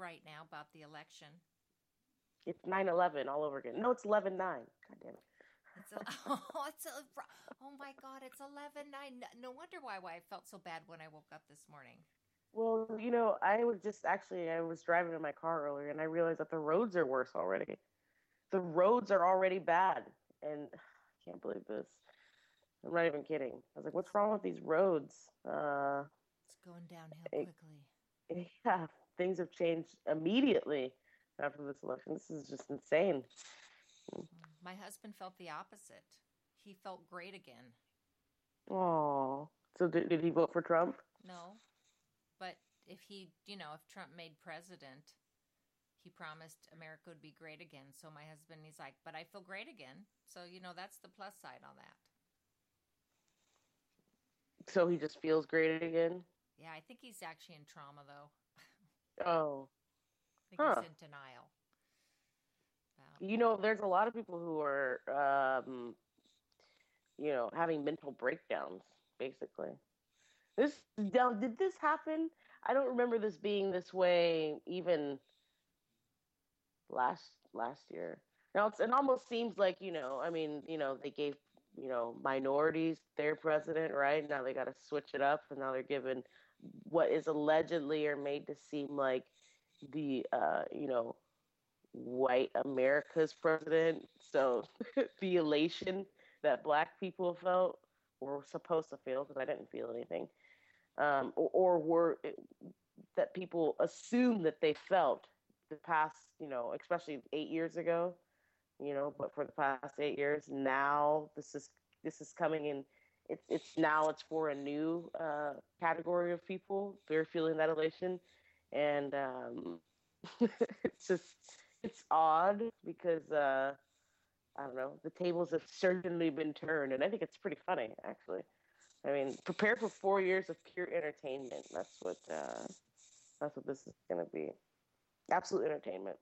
right now about the election. It's 9 11 all over again. No, it's 11 9. God damn it. It's a, oh, it's a, oh my God, it's 11 9. No wonder why, why I felt so bad when I woke up this morning. Well, you know, I was just actually, I was driving in my car earlier and I realized that the roads are worse already. The roads are already bad. And I can't believe this. I'm not even kidding. I was like, what's wrong with these roads? Uh, it's going downhill quickly. Yeah, things have changed immediately after this election. This is just insane. My husband felt the opposite. He felt great again. Oh, so did, did he vote for Trump? No, but if he, you know, if Trump made president, he promised America would be great again. So my husband, he's like, but I feel great again. So you know, that's the plus side on that. So he just feels great again. Yeah, I think he's actually in trauma though. Oh, I think Huh. he's in denial. Um, you know, there's a lot of people who are, um, you know, having mental breakdowns. Basically, this now did this happen? I don't remember this being this way even last last year. Now it's, it almost seems like you know, I mean, you know, they gave you know minorities their president, right? Now they got to switch it up, and now they're given what is allegedly or made to seem like the uh, you know white America's president. So the elation that black people felt or were supposed to feel, because I didn't feel anything, um, or, or were that people assume that they felt the past, you know, especially eight years ago, you know, but for the past eight years, now this is this is coming in. It's it's now it's for a new uh, category of people. They're feeling that elation, and um, it's just it's odd because uh I don't know, the tables have certainly been turned and I think it's pretty funny actually. I mean, prepare for four years of pure entertainment. That's what uh that's what this is gonna be. Absolute entertainment.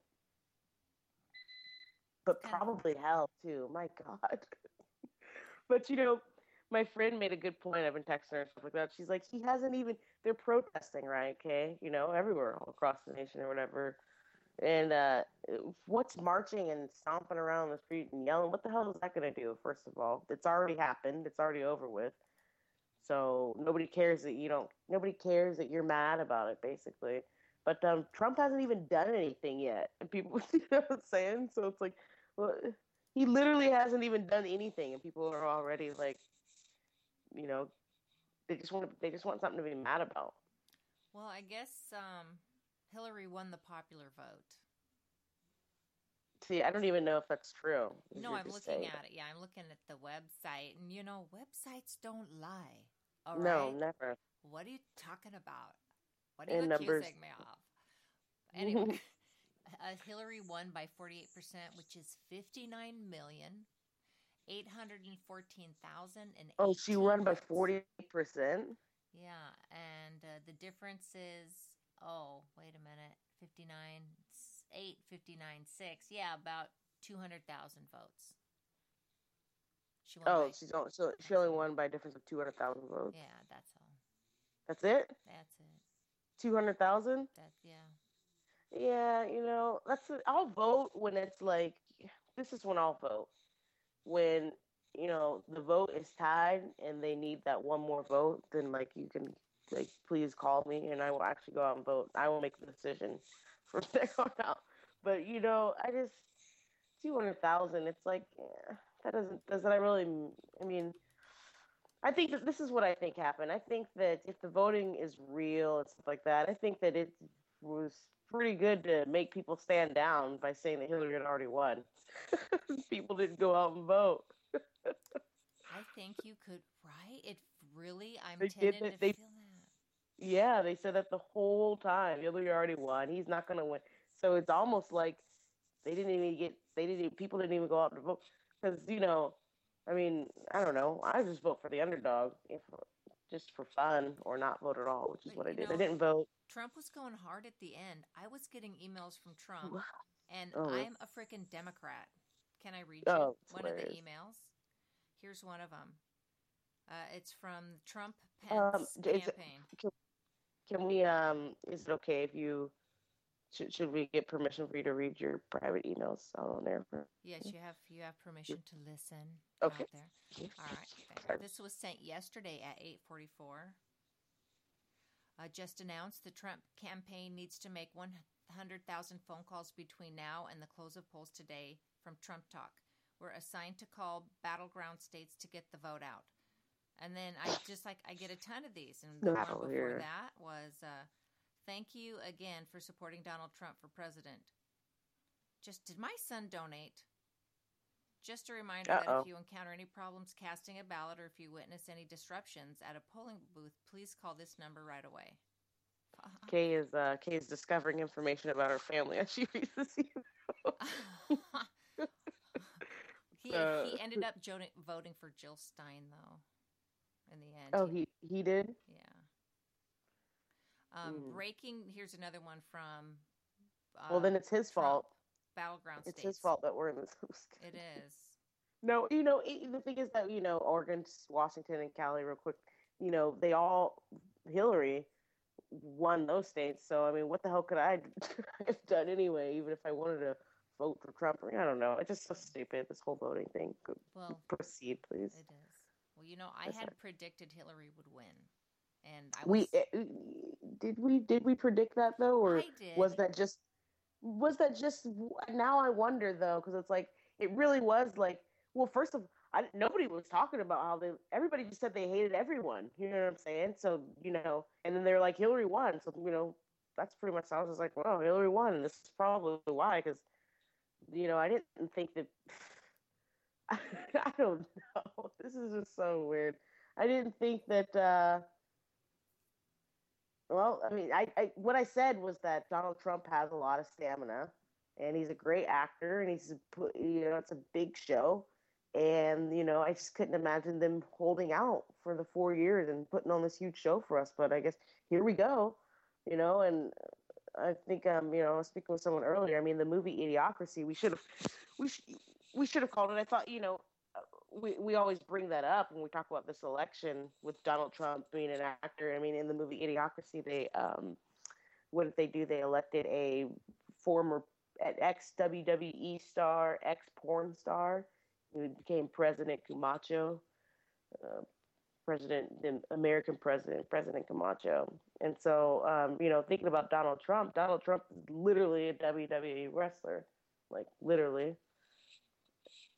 But probably hell too. My God. but you know, my friend made a good point. I've been texting her and stuff like that. She's like, he hasn't even. They're protesting, right? Okay, you know, everywhere, across the nation or whatever. And uh, what's marching and stomping around the street and yelling? What the hell is that going to do? First of all, it's already happened. It's already over with. So nobody cares that you don't. Nobody cares that you're mad about it, basically. But um, Trump hasn't even done anything yet, and people, you know what I'm saying? So it's like, well, he literally hasn't even done anything, and people are already like, you know, they just want they just want something to be mad about. Well, I guess um, Hillary won the popular vote. See, I don't even know if that's true. No, I'm looking saying at it. Yeah, I'm looking at the website, and you know, websites don't lie. All No, right? never. What are you talking about? What are you And numbers. accusing me of? Anyway, uh, Hillary won by 48%, which is 59 million. 814,000 and Oh, she won by forty percent. Yeah, and uh, the difference is oh, wait a minute, 59 8 59 6. Yeah, about 200,000 votes. She won Oh, by- she's only, so she only won by a difference of two hundred thousand votes. Yeah, that's all. That's it. That's it. Two hundred thousand. That yeah. Yeah, you know, that's I'll vote when it's like this is when I'll vote. When, you know, the vote is tied and they need that one more vote, then like you can like please call me and I will actually go out and vote. I will make the decision from there on out. But you know, I just two hundred thousand. It's like eh, that doesn't does that really? I mean, I think that this is what I think happened. I think that if the voting is real and stuff like that, I think that it was pretty good to make people stand down by saying that Hillary had already won. people didn't go out and vote. I think you could, right? It really, I'm They did that- to they- feel that. Yeah, they said that the whole time. Hillary already won. He's not gonna win. So it's almost like they didn't even get. They didn't. Even, people didn't even go out to vote because you know, I mean, I don't know. I just vote for the underdog, if just for fun, or not vote at all, which is what I did. know, I didn't vote. Trump was going hard at the end. I was getting emails from Trump, and Oh. I'm a freaking Democrat. Can I read Oh, one of the emails? Here's one of them. Uh, it's from Trump Um, Pence it- campaign. Can we? Um, is it okay if you? Should, should we get permission for you to read your private emails out on there? Yes, you have you have permission to listen Okay. out there. All right. Sorry. This was sent yesterday at 8:44. Uh, just announced the Trump campaign needs to make 100,000 phone calls between now and the close of polls today from Trump Talk. We're assigned to call battleground states to get the vote out. And then I just like I get a ton of these, and the one before here. that was uh, "Thank you again for supporting Donald Trump for president." Just did my son donate? Just a reminder that Uh-oh. if you encounter any problems casting a ballot or if you witness any disruptions at a polling booth, please call this number right away. Kay is uh, Kay is discovering information about her family as she reads this email. he, Uh, he ended up voting for Jill Stein, though, in the end. Oh, he he did. Yeah. Um, Mm. Breaking, here's another one from. Uh, well, then it's his Trump, fault. Battleground It's states. his fault that we're in this. It is. No, you know it, the thing is that you know Oregon, Washington, and Cali, real quick. You know they all Hillary won those states. So I mean, what the hell could I have done anyway? Even if I wanted to vote for Trump, I don't know. It's just so stupid. This whole voting thing. Well, Proceed, please. it is. Well, you know, I That's had right. predicted Hillary would win, and I We was. eh, did we did we predict that though, or was that just was that just now i wonder though because it's like it really was like well first of I, nobody was talking about how they everybody just said they hated everyone you know what i'm saying? So you know and then they're like hillary won. So you know that's pretty much how i was just like well hillary won. And this is probably why because you know i didn't think that i don't know. This is just so weird. I didn't think that uh well, I mean, I, I what I said was that Donald Trump has a lot of stamina, and he's a great actor, and he's you know, it's a big show, and you know, I just couldn't imagine them holding out for the four years and putting on this huge show for us. But I guess here we go, you know, and I think um, you know, I was speaking with someone earlier. I mean, the movie Idiocracy, we should have, we sh- we should have called it. I thought, you know, we we always bring that up when we talk about this election with Donald Trump being an actor. I mean, in the movie Idiocracy, they um, what did they do? They elected a former ex WWE star, ex porn star, who became President Camacho, uh, President the American President President Camacho. And so, um, you know, thinking about Donald Trump, Donald Trump is literally a WWE wrestler, like literally.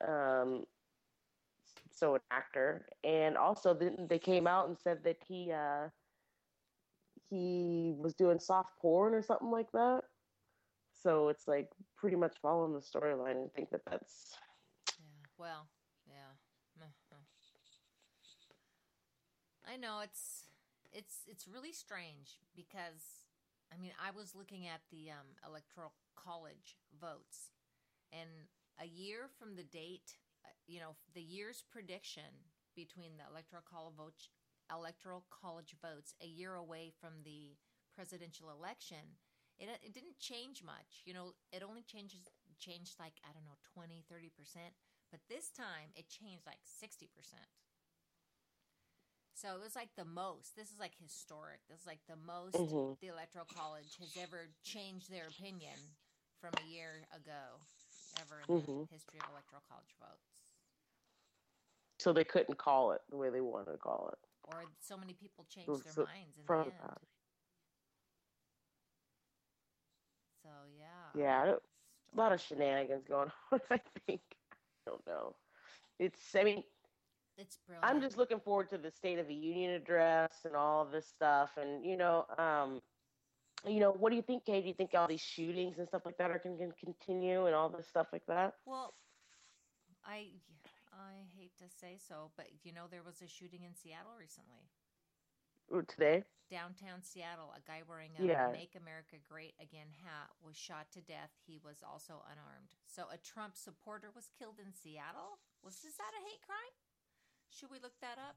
Um, so an actor, and also they came out and said that he uh, he was doing soft porn or something like that. So it's like pretty much following the storyline, and think that that's Yeah. Well, yeah. I know it's it's it's really strange because I mean I was looking at the um, electoral college votes, and a year from the date, you know, the year's prediction between the electoral college votes, electoral college votes, a year away from the presidential election, it it didn't change much. You know, it only changes changed like I don't know 20, 30 percent, but this time it changed like sixty percent. So it was like the most. This is like historic. This is like the most Mhm. the electoral college has ever changed their opinion from a year ago, ever in the Mhm. history of electoral college votes. so they couldn't call it the way they wanted to call it. Or so many people changed their so minds in the from end. that. So yeah. Yeah, a lot of shenanigans going on. I think I don't know. It's I mean It's brilliant. I'm just looking forward to the State of the Union address and all of this stuff. And you know, um, you know, what do you think, Kay? Do you think all these shootings and stuff like that are going to continue and all this stuff like that? Well, I I hate to say so, but you know there was a shooting in Seattle recently. Today? Downtown Seattle, a guy wearing a Yeah. "Make America Great Again" hat was shot to death. He was also unarmed. So a Trump supporter was killed in Seattle. Was is that a hate crime? Should we look that up?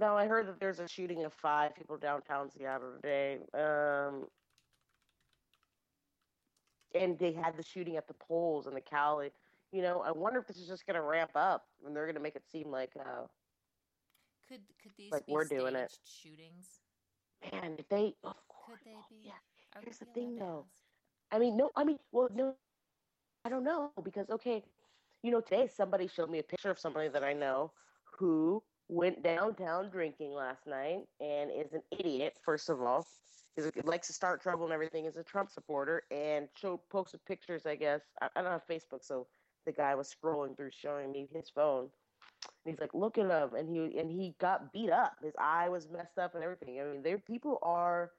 No, I heard that there's a shooting of five people downtown Seattle today. Um, and they had the shooting at the polls in the Cali. You know, I wonder if this is just going to ramp up and they're going to make it seem like, uh, Could could these Like be we're doing it. shootings? man, if they, of Could course, they oh, be? yeah. Are Here's the thing, though. I mean, no, I mean, well, no, I don't know because okay, you know, today somebody showed me a picture of somebody that I know who went downtown drinking last night and is an idiot. First of all, is likes to start trouble and everything. Is a Trump supporter and showed posted pictures. I guess I, I don't have Facebook, so the guy was scrolling through showing me his phone. And he's like, look at him, and he and he got beat up. His eye was messed up and everything. I mean, there people are.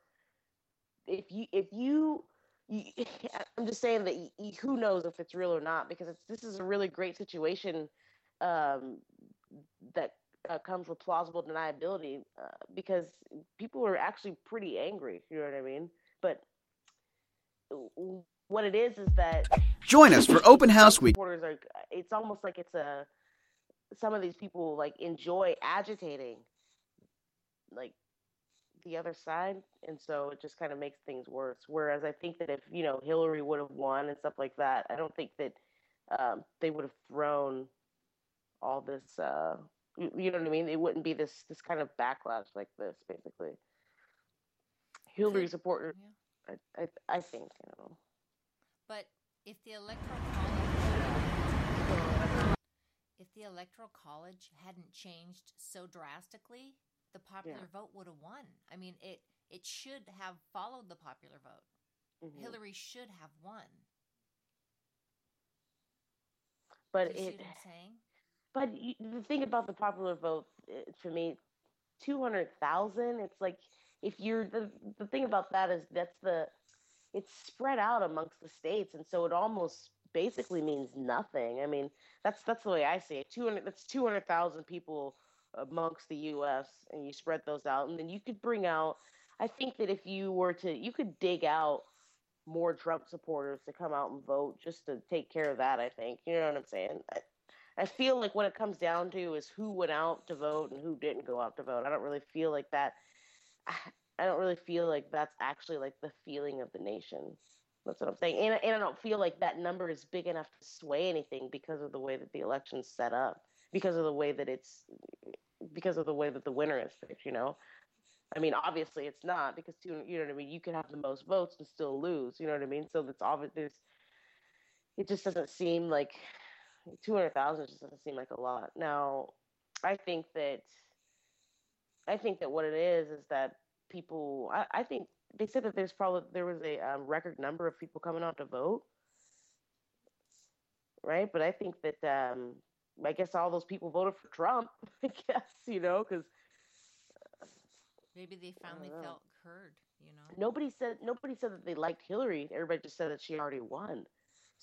If you if you you, I'm just saying that y y who knows if it's real or not because this is a really great situation um, that uh, comes with plausible deniability uh, because people are actually pretty angry. You know what I mean? But what it is is that Join us for Open House Week. are. It's almost like it's a. Some of these people like enjoy agitating, like the other side, and so it just kind of makes things worse. Whereas I think that if you know Hillary would have won and stuff like that, I don't think that um, they would have thrown all this. Uh, you, you know what I mean? It wouldn't be this this kind of backlash like this, basically. Hillary supporters, Yeah. I, I I think you know. But if the electoral college, if the electoral college hadn't changed so drastically, the popular vote would have won. I mean, it it should have followed the popular vote. Mhm. Hillary should have won. but Do you see it. I'm saying? But y the thing about the popular vote, uh, for me, two hundred thousand. It's like if you're the the thing about that is that's the it's spread out amongst the states, and so it almost basically means nothing. I mean, that's that's the way I see it. Two hundred that's two hundred thousand people amongst the U.S. and you spread those out, and then you could bring out. I think that if you were to, you could dig out more Trump supporters to come out and vote just to take care of that. I think you know what I'm saying. I, I feel like what it comes down to is who went out to vote and who didn't go out to vote. I don't really feel like that. Ah, I don't really feel like that's actually like the feeling of the nation. That's what I'm saying. And, and I don't feel like that number is big enough to sway anything because of the way that the election's set up, because of the way that it's, because of the way that the winner is picked, you know? I mean, obviously it's not because, you know what I mean? You could have the most votes and still lose, you know what I mean? So it's obvious, it just doesn't seem like 200,000 just doesn't seem like a lot. Now, I think that I think that what it is is that people. I, I think they said that there's probably there was a um, record number of people coming out to vote, right? But I think that um, I guess all those people voted for Trump. I guess you know because Maybe they finally felt heard. You know. nobody said nobody said that they liked Hillary. Everybody just said that she already won.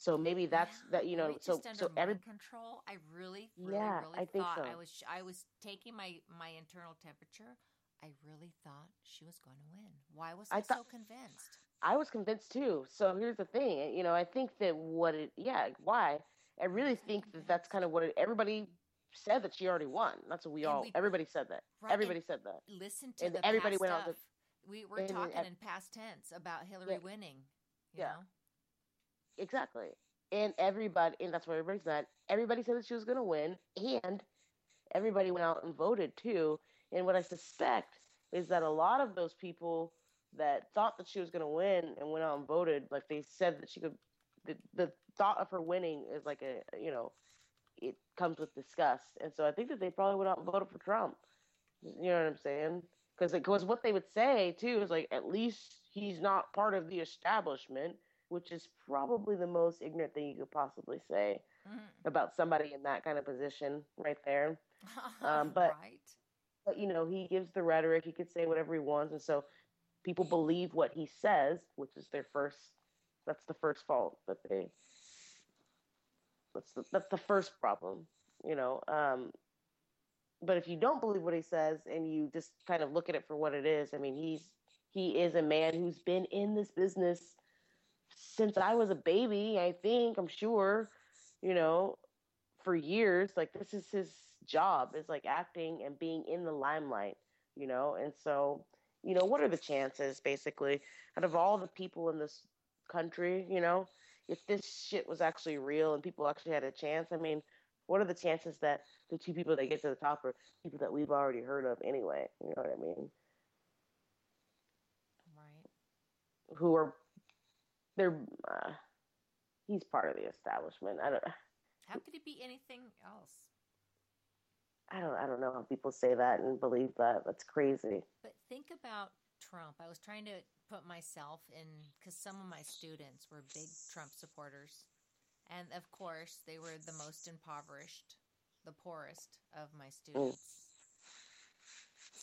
So maybe that's Yeah, that you know. So so every control. I really, really, Yeah, really I think thought so. I was I was taking my my internal temperature. I really thought she was going to win. Why was I, I so convinced? I was convinced too. So here's the thing, you know, I think that what it, yeah, why? I really think that that's kind of what it, everybody said that she already won. That's what we And all, we- everybody said that. Right, everybody said that. Listen to And the everybody past went stuff. to- we were and- talking in past tense about Hillary Yeah. winning. You Yeah. know? Exactly. And everybody, and that's what everybody said. Everybody said that she was going to win, and everybody went out and voted too. And what I suspect is that a lot of those people that thought that she was going to win and went out and voted, like they said that she could, the, the thought of her winning is like a, you know, it comes with disgust. And so I think that they probably went out and voted for Trump. You know what I'm saying? Because what they would say too is like at least he's not part of the establishment, which is probably the most ignorant thing you could possibly say Mhm. about somebody in that kind of position right there. Um, but- right. But you know, he gives the rhetoric. He could say whatever he wants, and so people believe what he says, which is their first. That's the first fault that they That's the, that's the first problem, you know. Um, but if you don't believe what he says and you just kind of look at it for what it is, I mean, he's he is a man who's been in this business since I was a baby. I think I'm sure, you know, for years. Like this is his job is like acting and being in the limelight, you know. And so, you know, what are the chances, basically, out of all the people in this country, you know, if this shit was actually real and people actually had a chance? I mean, what are the chances that the two people that get to the top are people that we've already heard of anyway? You know what I mean? Right. Who are they're uh, he's part of the establishment. I don't. How could it be anything else? I don't. I don't know how people say that and believe that. That's crazy. But think about Trump. I was trying to put myself in because some of my students were big Trump supporters, and of course, they were the most impoverished, the poorest of my students. Mm.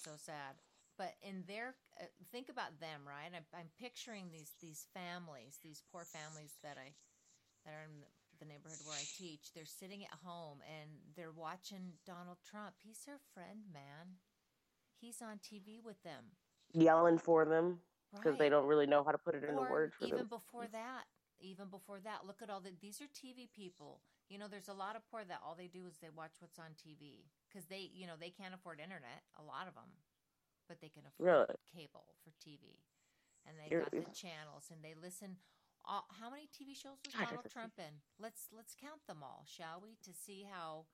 So sad. But in their, uh, think about them, right? I'm, I'm, picturing these these families, these poor families that I that are in the, the neighborhood where I teach. They're sitting at home and they're watching Donald Trump. He's their friend, man. He's on TV with them, yelling for them because right. they don't really know how to put it into or words. even them. before that, even before that, look at all the. These are TV people. You know, there's a lot of poor that all they do is they watch what's on TV because they, you know, they can't afford internet. A lot of them but they can afford really? cable for TV, and they got the channels and they listen. All, how many TV shows was Donald Trump in? Let's let's count them all, shall we, to see how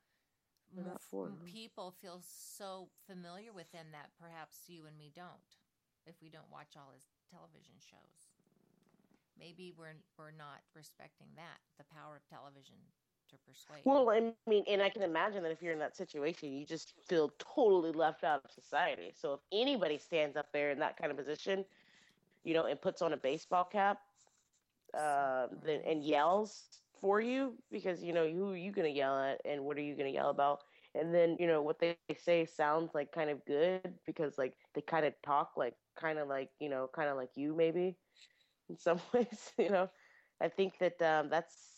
people feel so familiar with him that perhaps you and me don't, if we don't watch all his television shows. Maybe we're we're not respecting that the power of television to persuade. Well, I mean, and I can imagine that if you're in that situation, you just feel totally left out of society. So if anybody stands up there in that kind of position, you know, and puts on a baseball cap, uh, then, and yells for you because you know who are you going to yell at and what are you going to yell about and then you know what they say sounds like kind of good because like they kind of talk like kind of like you know kind of like you maybe in some ways you know i think that um, that's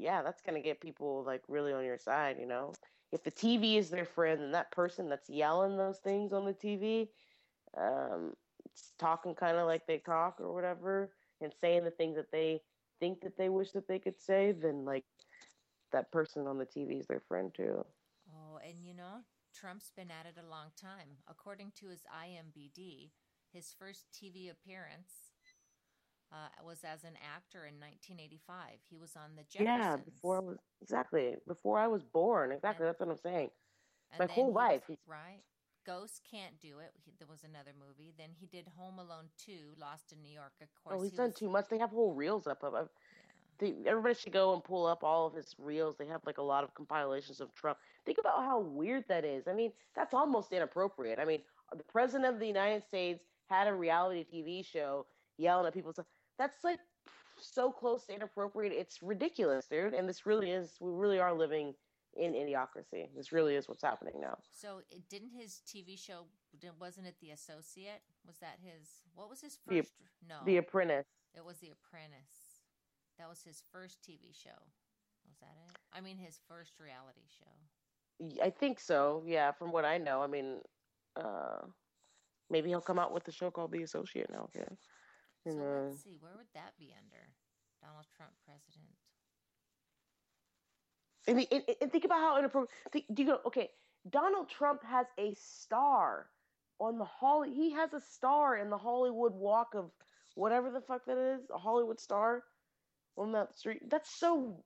yeah, that's going to get people like really on your side, you know. If the TV is their friend and that person that's yelling those things on the TV, um, talking kind of like they talk or whatever, and saying the things that they think that they wish that they could say, then like that person on the TV is their friend too. Oh, and you know, Trump's been at it a long time. According to his IMBD, his first TV appearance uh, was as an actor in 1985. He was on the Jeffersons. Yeah, before I was exactly before I was born. Exactly, and, that's what I'm saying. My whole life, was, right? Ghosts Can't Do It. He, there was another movie. Then he did Home Alone 2, Lost in New York. Of course, oh, he's he done was, too much. They have whole reels up of. Yeah. everybody should go and pull up all of his reels. They have like a lot of compilations of Trump. Think about how weird that is. I mean, that's almost inappropriate. I mean, the president of the United States had a reality TV show yelling at people. That's like so close to inappropriate. It's ridiculous, dude. And this really is. We really are living in idiocracy. This really is what's happening now. So, it, didn't his TV show? Wasn't it The Associate? Was that his? What was his first? The, no, The Apprentice. It was The Apprentice. That was his first TV show. Was that it? I mean, his first reality show. I think so. Yeah, from what I know. I mean, uh, maybe he'll come out with a show called The Associate now. Okay. So let's see, where would that be under? Donald Trump president. Mean, and, and think about how inappropriate. Think, do you go? Okay, Donald Trump has a star on the Holly. He has a star in the Hollywood Walk of whatever the fuck that is, a Hollywood star on that street. That's so.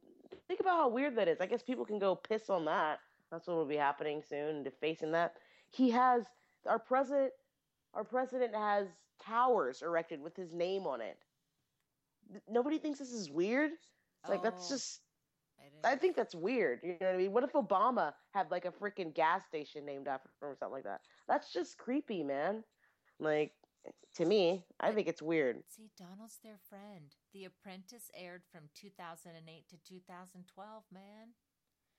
Think about how weird that is. I guess people can go piss on that. That's what will be happening soon. Defacing that. He has our president. Our president has towers erected with his name on it. Nobody thinks this is weird. Like oh, that's just. I, I, think that's weird. You know what I mean? What if Obama had like a freaking gas station named after him or something like that? That's just creepy, man. Like to me, I think it's weird. See, Donald's their friend. The Apprentice aired from 2008 to 2012, man.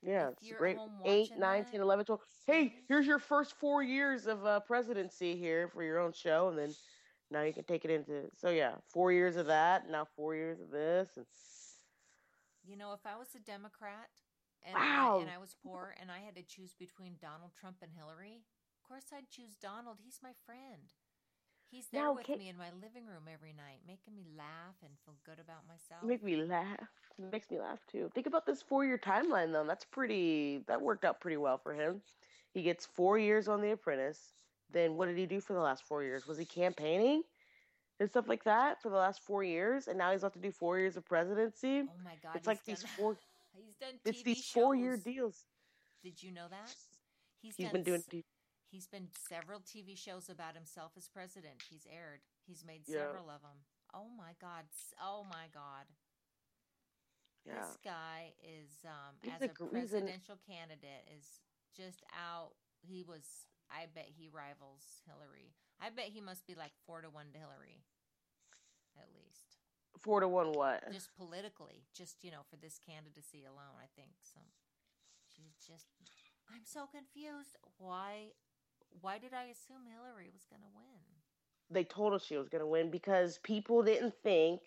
Yeah, it's great. 8, 9, 10, 11, 12. Hey, here's your first four years of uh, presidency here for your own show, and then now you can take it into so yeah, four years of that. Now four years of this. And you know, if I was a Democrat, and Wow. I, and I was poor, and I had to choose between Donald Trump and Hillary. Of course, I'd choose Donald. He's my friend. He's there Now, with Kate- me in my living room every night, making me laugh and feel good about myself. Make me laugh. It makes me laugh too. Think about this four-year timeline though. That's pretty. That worked out pretty well for him. He gets four years on The Apprentice. Then what did he do for the last four years? Was he campaigning and stuff like that for the last four years? And now he's about to do four years of presidency. oh my God! it's like he's these four. He's done. It's TV these four-year deals. Did you know that? He's, He's done been doing. He's been several TV shows about himself as president. He's aired. He's made Yeah. several of them. Oh my God! Oh my God! Yeah. This guy is, um, as a a, an- presidential candidate, is just out. He was. I bet he rivals Hillary. I bet he must be like four to one to Hillary, at least. Four to one. What? Just politically, just you know, for this candidacy alone, I think so. She's just. I'm so confused. Why? Why did I assume Hillary was going to win? they told us she was going to win because people didn't think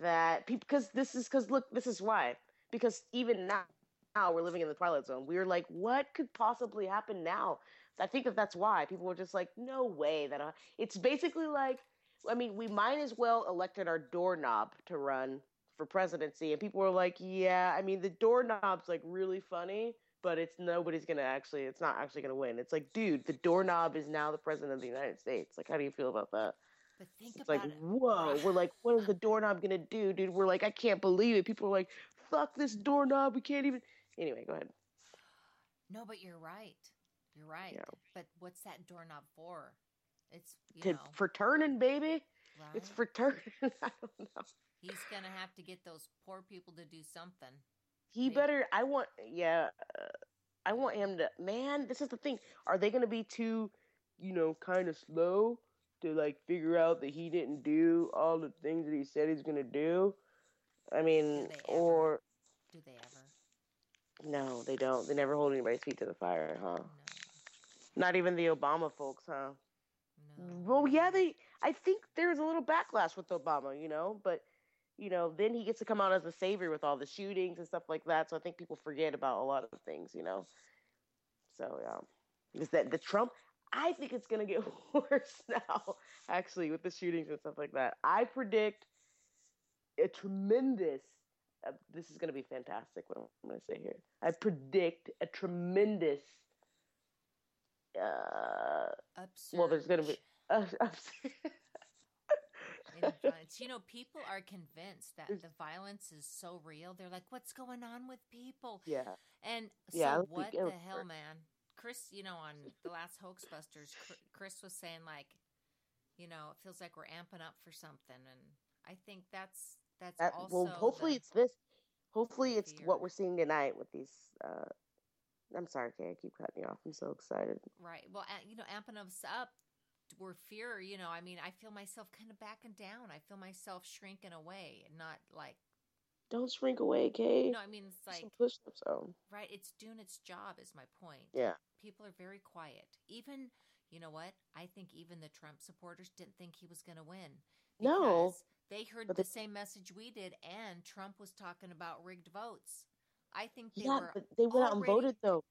that because this is because look this is why because even now now we're living in the twilight zone. We're like what could possibly happen now? I think that that's why people were just like no way that uh, it's basically like i mean we might as well elected our doorknob to run for presidency. And people were like yeah i mean the doorknob's like really funny but it's nobody's gonna actually it's not actually gonna win it's like dude the doorknob is now the president of the united states like how do you feel about that But think it's about like it. whoa we're like what is the doorknob gonna do dude we're like i can't believe it people are like fuck this doorknob we can't even anyway go ahead No, but you're right. You're right. Yeah. But what's that doorknob for? It's you to, know, for turning baby right? it's for turning i don't know He's gonna have to get those poor people to do something. He Maybe. better i want yeah uh, i want him to man this is the thing are they gonna be too you know kind of slow to like figure out that he didn't do all the things that he said he's gonna do i mean ever? or Do they ever? no they don't they never hold anybody's feet to the fire huh No. not even the obama folks huh No. well yeah they i think there's a little backlash with obama you know but you know then he gets to come out as a savior with all the shootings and stuff like that so i think people forget about a lot of things you know? So yeah. Is that the trump i think it's going to get worse now actually with the shootings and stuff like that. I predict a tremendous uh, this is going to be fantastic what i'm going to say here. I predict a tremendous uh Upsurge. well there's going to be uh, violence. You know, people are convinced that the violence is so real. They're like, "What's going on with people?" yeah And Yeah, so, don't what the hell, man? Chris, you know, on the last Hoaxbusters, Chris was saying like, you know, it feels like we're amping up for something, and I think that's that's That, also well, hopefully it's this. Hopefully it's fear. what we're seeing tonight with these. Uh, I'm sorry, Kay. I keep cutting you off. I'm so excited. right. Well, you know, amping us up. We're fear. You know, I mean, I feel myself kind of backing down. I feel myself shrinking away, and not like, Don't shrink away, Kay. know, I mean, it's like Some push-ups. Oh, um, Right, it's doing its job is my point. yeah. People are very quiet. Even, you know what? I think even the Trump supporters didn't think he was going to win. No. They heard the they- same message we did and Trump was talking about rigged votes. I think they Yeah, were but they went out and voted though.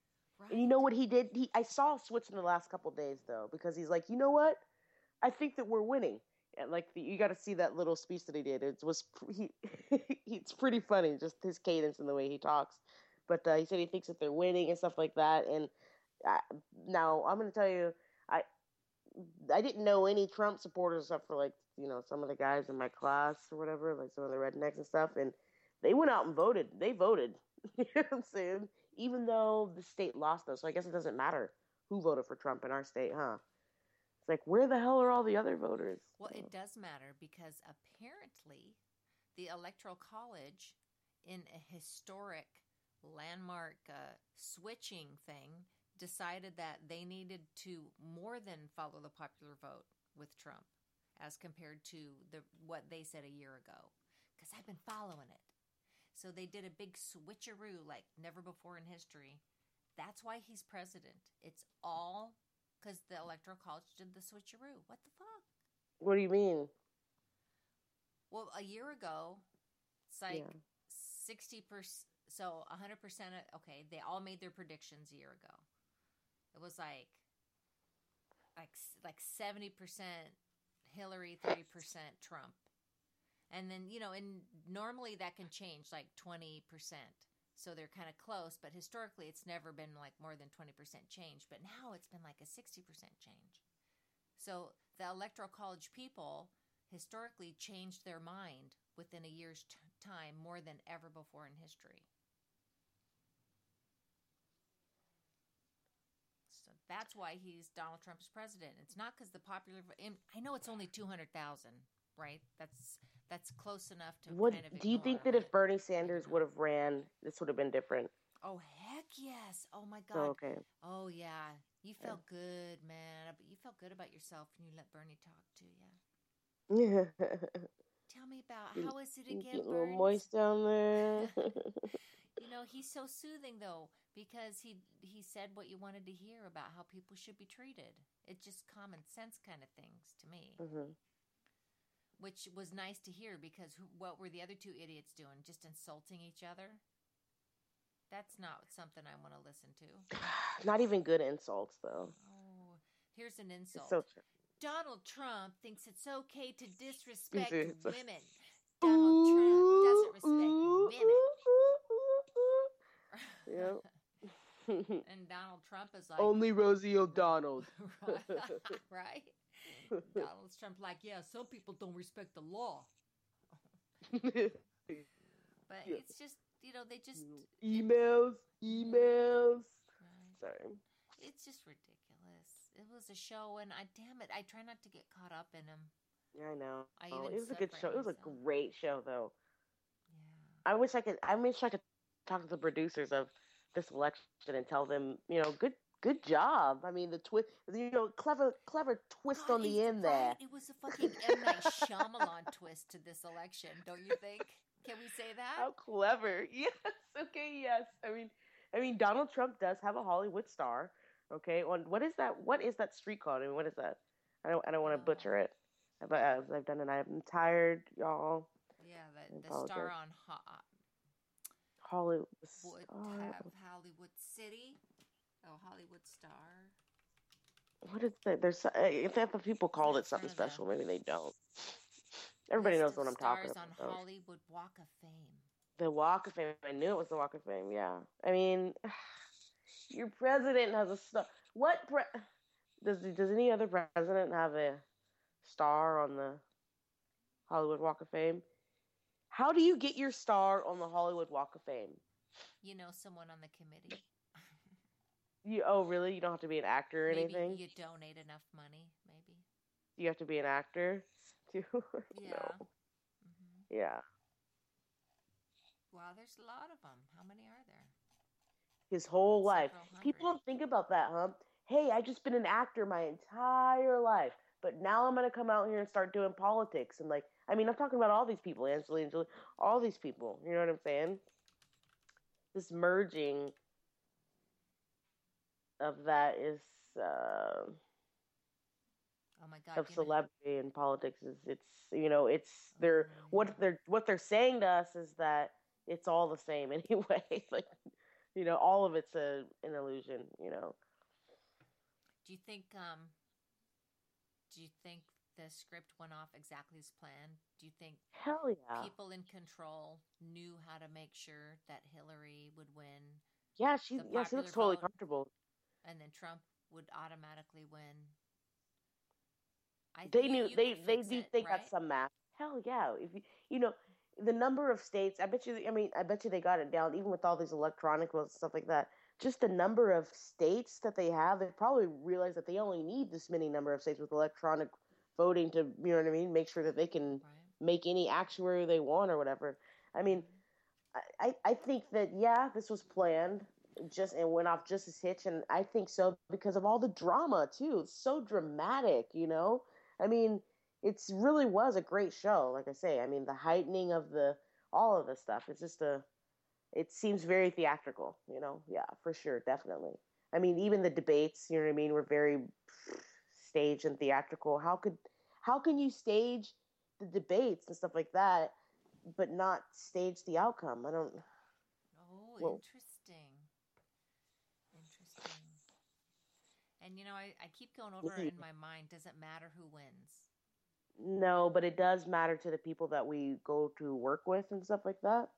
Right. And you know what he did? He I saw a switch in the last couple days though because he's like, you know what? I think that we're winning. And like the, you got to see that little speech that he did. It was he. it's pretty funny, just his cadence and the way he talks. But uh, he said he thinks that they're winning and stuff like that. And I, now I'm going to tell you, I I didn't know any Trump supporters except for like you know some of the guys in my class or whatever, like some of the rednecks and stuff. And they went out and voted. They voted. you know what I'm saying? Even though the state lost though, so I guess it doesn't matter who voted for Trump in our state, huh? It's like where the hell are all the other voters? Well, it does matter because apparently the Electoral College, in a historic landmark uh, switching thing, decided that they needed to more than follow the popular vote with Trump as compared to the what they said a year ago. Because I've been following it. So they did a big switcheroo like never before in history. That's why he's president. It's all because the Electoral College did the switcheroo. What the fuck? What do you mean? Well, a year ago, it's like Yeah. sixty percent. so 100% of, okay, they all made their predictions a year ago. It was like like like 70% Hillary, 30% Trump. And then, you know, and normally that can change like 20%. So they're kind of close, but historically it's never been like more than 20% change, but now it's been like a 60% change. So the electoral college people historically changed their mind within a year's t- time more than ever before in history. So that's why he's Donald Trump's president. It's not because the popular. I know it's only two hundred thousand, right? That's that's close enough to. What kind of do you think that if Bernie Sanders would have ran, this would have been different? Oh heck yes! Oh my god! okay. Oh yeah, you felt good, man. You felt good about yourself when you let Bernie talk to you. yeah Tell me about how is it again, Get a little moist down there. You know, he's so soothing though because he he said what you wanted to hear about how people should be treated. It's just common sense kind of things to me, Mhm. Which was nice to hear because who, what were the other two idiots doing? Just insulting each other. That's not something I want to listen to. Not even good insults though. Oh, here's an insult. so. Donald Trump thinks it's okay to disrespect women. Donald Trump doesn't respect women. Yep. and Donald Trump is like, Only Rosie O'Donnell. right? Donald Trump like, yeah, some people don't respect the law, but Yeah. it's just you know they just mm-hmm. emails, emails. right. Sorry. it's just ridiculous. It was a show, and I damn it, I try not to get caught up in them. Yeah, I know. I Oh, even it was a good separate show. It was a great show, though. Yeah. I wish I could. I wish I could talk to the producers of this election and tell them, you know, good, good job. I mean, the twist, you know, clever, clever twist God, on the end right. there. It was a fucking M Night Shyamalan twist to this election, don't you think? Can we say that? How clever! Yes. Okay. Yes. I mean, I mean, Donald Trump does have a Hollywood star. Okay. On what is that? What is that street called? I mean, what is that? I don't. I don't want to Uh, butcher it. But as I've done it, I'm tired, y'all. Yeah, I the, the star on Ho- Hollywood would have Hollywood City. Oh, Hollywood Star. What is that? There's uh, if the people called it something front of the special, maybe they don't. Everybody knows what I'm talking stars about. on. Hollywood Walk of Fame. The Walk of Fame. I knew it was the Walk of Fame. Yeah. I mean, your president has a star. What pre- does does any other president have a star on the Hollywood Walk of Fame? How do you get your star on the Hollywood Walk of Fame? You know, someone on the committee. You oh really? You don't have to be an actor or maybe anything. you donate enough money. Maybe. You have to be an actor too. Yeah. no. hmm Yeah. Wow, there's a lot of them. How many are there? his whole life. People don't think about that, huh? Hey, I just been an actor my entire life, but now I'm gonna come out here and start doing politics and like, I mean, I'm talking about all these people, Angelina Jolie, all these people. You know what I'm saying? This merging of that is uh, Oh my God. of celebrity and politics is it's you know it's they're Oh, what they're what they're saying to us is that it's all the same anyway. like you know, all of it's a an illusion. You know. Do you think um do you think the script went off exactly as planned? Do you think Hell yeah. people in control knew how to make sure that Hillary would win Yeah, she yeah, she looks popular totally vote. comfortable. And then Trump would automatically win? I They think knew they they do it, think right? that's some math. Hell yeah. If you you know, the number of states, I bet you I mean, I bet you they got it down even with all these electronic votes and stuff like that. Just the number of states that they have, they probably realize that they only need this many number of states with electronic voting to you know what I mean, make sure that they can Right. make any actuary they want or whatever. I mean, mm-hmm. I, I I think that yeah, this was planned just and went off just as hitch, and I think so because of all the drama too. It's so dramatic, you know. I mean, it's really was a great show. Like I say, I mean, the heightening of the all of the stuff. It's just a. It seems very theatrical, you know. Yeah, for sure, definitely. I mean, even the debates, you know what I mean, were very staged and theatrical. How could how can you stage the debates and stuff like that, but not stage the outcome? I don't. Oh, Well- interesting. Interesting. And you know, I, I keep going over in my mind, does it matter who wins? No, but it does matter to the people that we go to work with and stuff like that.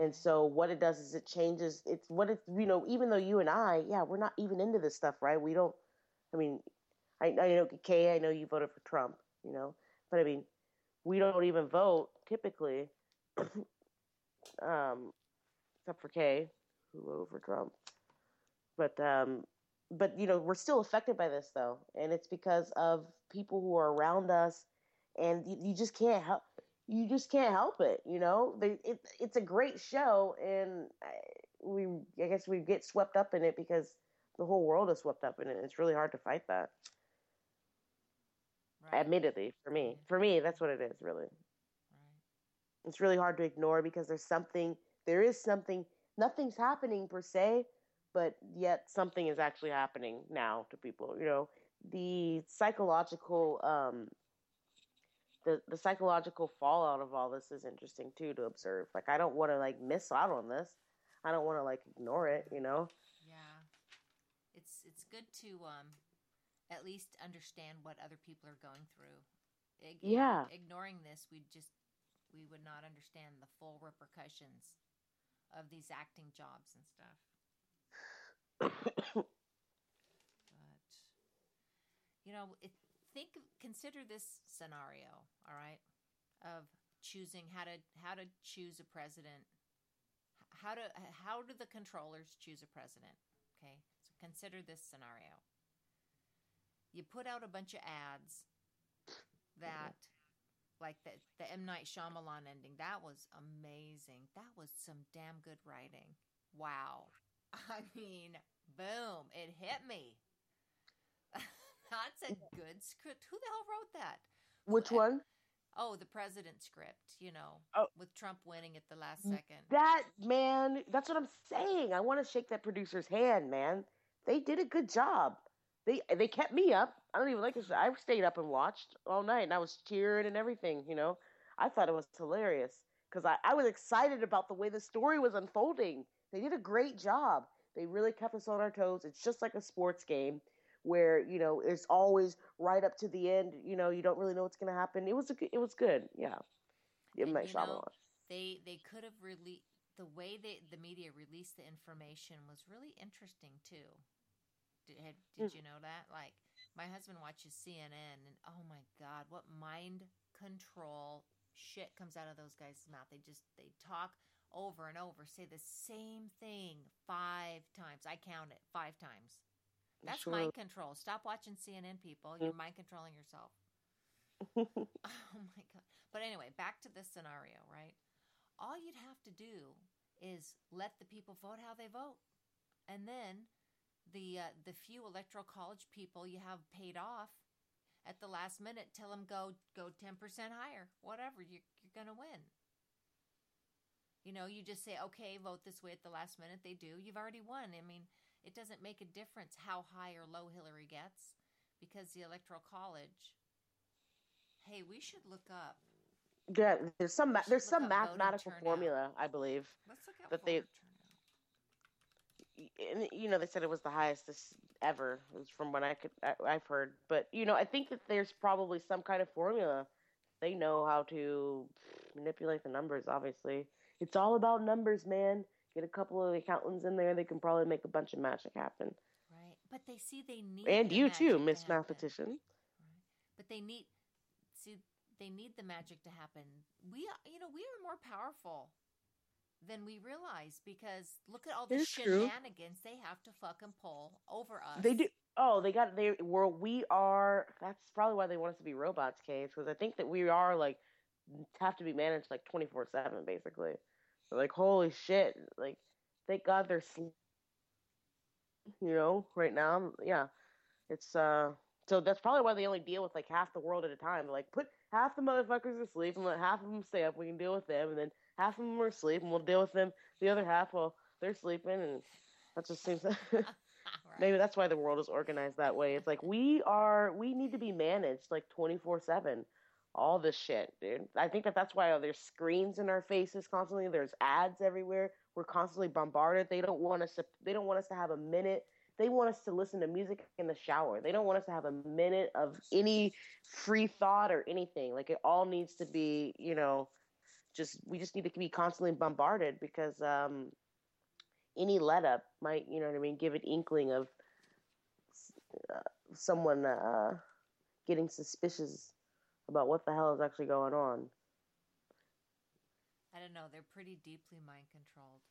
And so what it does is it changes. It's what it's you know. Even though you and I, yeah, we're not even into this stuff, right? We don't. I mean, I, I know Kay. I know you voted for Trump, you know, but I mean, we don't even vote typically, um, except for Kay, who voted for Trump. But um, but you know, we're still affected by this though, and it's because of people who are around us, and you, you just can't help you just can't help it. You know, they, it, it's a great show, and I- we, I guess, we get swept up in it because the whole world is swept up in it. It's really hard to fight that. Right. Admittedly, for me, for me, that's what it is. Really, Right. it's really hard to ignore because there's something, there is something, nothing's happening per se, but yet something is actually happening now to people. You know, the psychological um, the the psychological fallout of all this is interesting too to observe. Like I don't want to like miss out on this. I don't want to like ignore it, you know. Yeah. It's it's good to um at least understand what other people are going through. Ig- Yeah. Ignoring this, we just we would not understand the full repercussions of these acting jobs and stuff. But you know, it, think consider this scenario, all right, of choosing how to how to choose a president. How to how do the controllers choose a president? Okay, so consider this scenario. You put out a bunch of ads that, like the the M Night Shyamalan ending, that was amazing. That was some damn good writing. Wow. I mean, boom, it hit me. That's a good script. Who the hell wrote that? Which one? Oh, the president script, you know, Oh. with Trump winning at the last second. That man, that's what I'm saying. I want to shake that producer's hand, man. They did a good job. They they kept me up. I don't even like this. I stayed up and watched all night, and I was cheering and everything. You know, I thought it was hilarious because I, I was excited about the way the story was unfolding. They did a great job. They really kept us on our toes. It's just like a sports game where you know it's always right up to the end. You know, you don't really know what's going to happen. It was a, good- it was good. Yeah, M. And, Night you know, they they could have released the way they the media released the information was really interesting too. Did, had, did Mm. you know that? Like my husband watches CNN, and oh my god, what mind control shit comes out of those guys' mouth. They just they talk over and over, say the same thing five times. I count it five times. That's Sure. mind control. Stop watching CNN, people. You're mind controlling yourself. Oh my god. But anyway, back to this scenario, right? All you'd have to do is let the people vote how they vote. And then the uh, the few electoral college people you have paid off at the last minute tell them go go 10% higher. Whatever, you you're going to win. You know, you just say, "Okay, vote this way at the last minute." They do. You've already won. I mean, it doesn't make a difference how high or low Hillary gets because the electoral college Hey, we should look up. Yeah, there's some ma- there's some mathematical formula, I believe. Let's look up But they-. And you know, they said it was the highest this ever, from what I could I, I've heard. But you know, I think that there's probably some kind of formula. They know how to manipulate the numbers. Obviously, it's all about numbers, man. Get a couple of accountants in there; they can probably make a bunch of magic happen. Right. But they see they need And the you too, Miss happen. Mathematician. Right. But they need see they need the magic to happen. We are- you know, we are more powerful than we realize because look at all the It's true. shenanigans they have to fucking pull over us. They do. Oh, they got they were we are. That's probably why they want us to be robots, Case, because I think that we are like have to be managed like twenty four seven, basically. Like holy shit, like thank God they're sleep. You know, right now, yeah, it's uh. So that's probably why they only deal with like half the world at a time. They're like put half the motherfuckers to sleep and let half of them stay up. We can deal with them, and then half of them are asleep, and we'll deal with them. The other half, well, they're sleeping, and that just seems. Right. Maybe that's why the world is organized that way. It's like we are we need to be managed like 24/7 all this shit, dude. I think that that's why there's screens in our faces constantly. There's ads everywhere. We're constantly bombarded. They don't want us to. They don't want us to have a minute. They want us to listen to music in the shower. They don't want us to have a minute of any free thought or anything. Like it all needs to be, you know, just we just need to be constantly bombarded because um, any let up might, you know what I mean, give an inkling of uh, someone uh, getting suspicious about what the hell is actually going on. I don't know. They're pretty deeply mind controlled.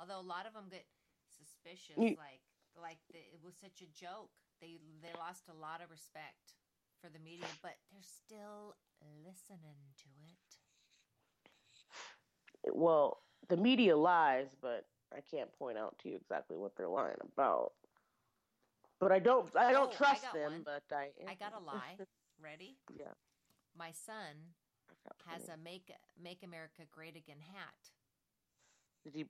Although a lot of them get suspicious, You- like like the, it was such a joke. They they lost a lot of respect for the media, but they're still listening to it. Well, the media lies, but I can't point out to you exactly what they're lying about. But I don't I don't Oh, trust got them, one. but I I got a lie. Ready? yeah. My son has a "Make Make America Great Again" hat, Did you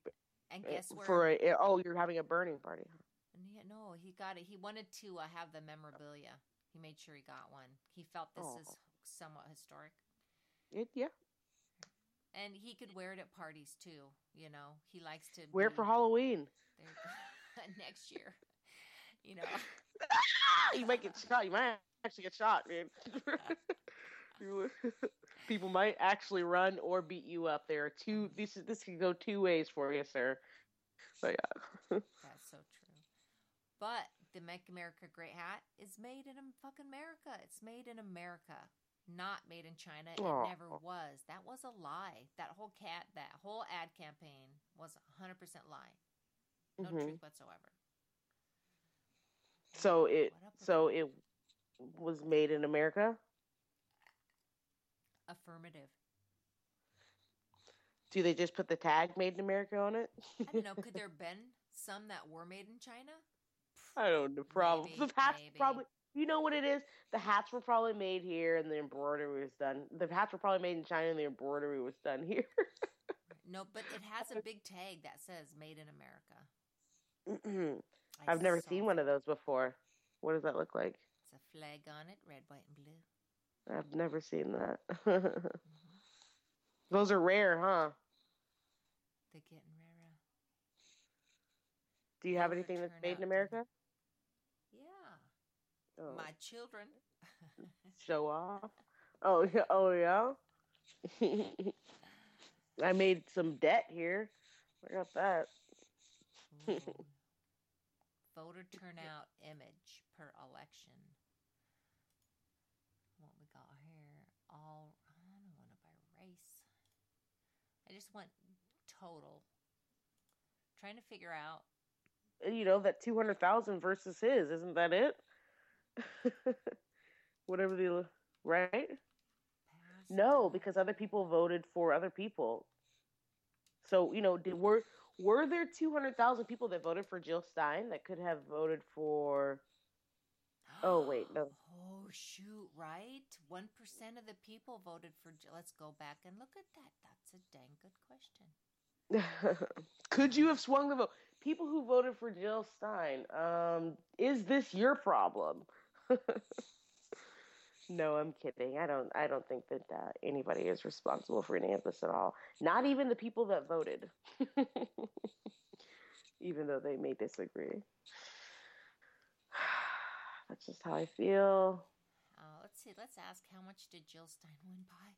and uh, guess where? for a oh you're having a burning party. He, no, he got it. He wanted to uh, have the memorabilia. He made sure he got one. He felt this is Oh. somewhat historic, It, yeah. and he could wear it at parties too. You know, he likes to wear be- for Halloween? there you go. next year. You know, you might get shot. You might actually get shot, man. People might actually run or beat you up. There are two. This is this could go two ways for you, sir. But yeah. that's so true. But the "Make America Great" hat is made in fucking America. It's made in America, not made in China. It Aw. never was. That was a lie. That whole cat, that whole ad campaign was a hundred percent lie. No Mhm. truth whatsoever. So it What up with so that? it was made in America. Affirmative. Do they just put the tag "Made in America" on it? I don't know. Could there have been some that were made in China? I don't know. Probably Maybe, the hats maybe. probably. You know what it is? The hats were probably made here, and the embroidery was done. The hats were probably made in China, and the embroidery was done here. No, but it has a big tag that says "Made in America." Mm-hmm. I I've never saw seen one of those before. What does that look like? It's a flag on it, red, white, and blue. I've never seen that. those are rare, huh? They're getting rarer. Do you have Those anything that's made in America? Yeah, Oh, my children. show off. Oh yeah. Oh yeah. I made some debt here. I got that. Voter turnout image per election. What we got here? All I don't want it by race. I just want total. Trying to figure out. you know that 200,000 versus his isn't that it whatever the right no because other people voted for other people so you know did were were there 200,000 people that voted for Jill Stein that could have voted for Oh, wait, no. Oh shoot! Right, one percent of the people voted for. Jill- Let's go back and look at that. That's a dang good question. could you have swung the vote people who voted for Jill Stein um is this your problem No, I'm kidding. I don't. I don't think that uh, anybody is responsible for any of this at all. Not even the people that voted, even though they may disagree. That's just how I feel. Uh, let's see. Let's ask how much did Jill Stein win by?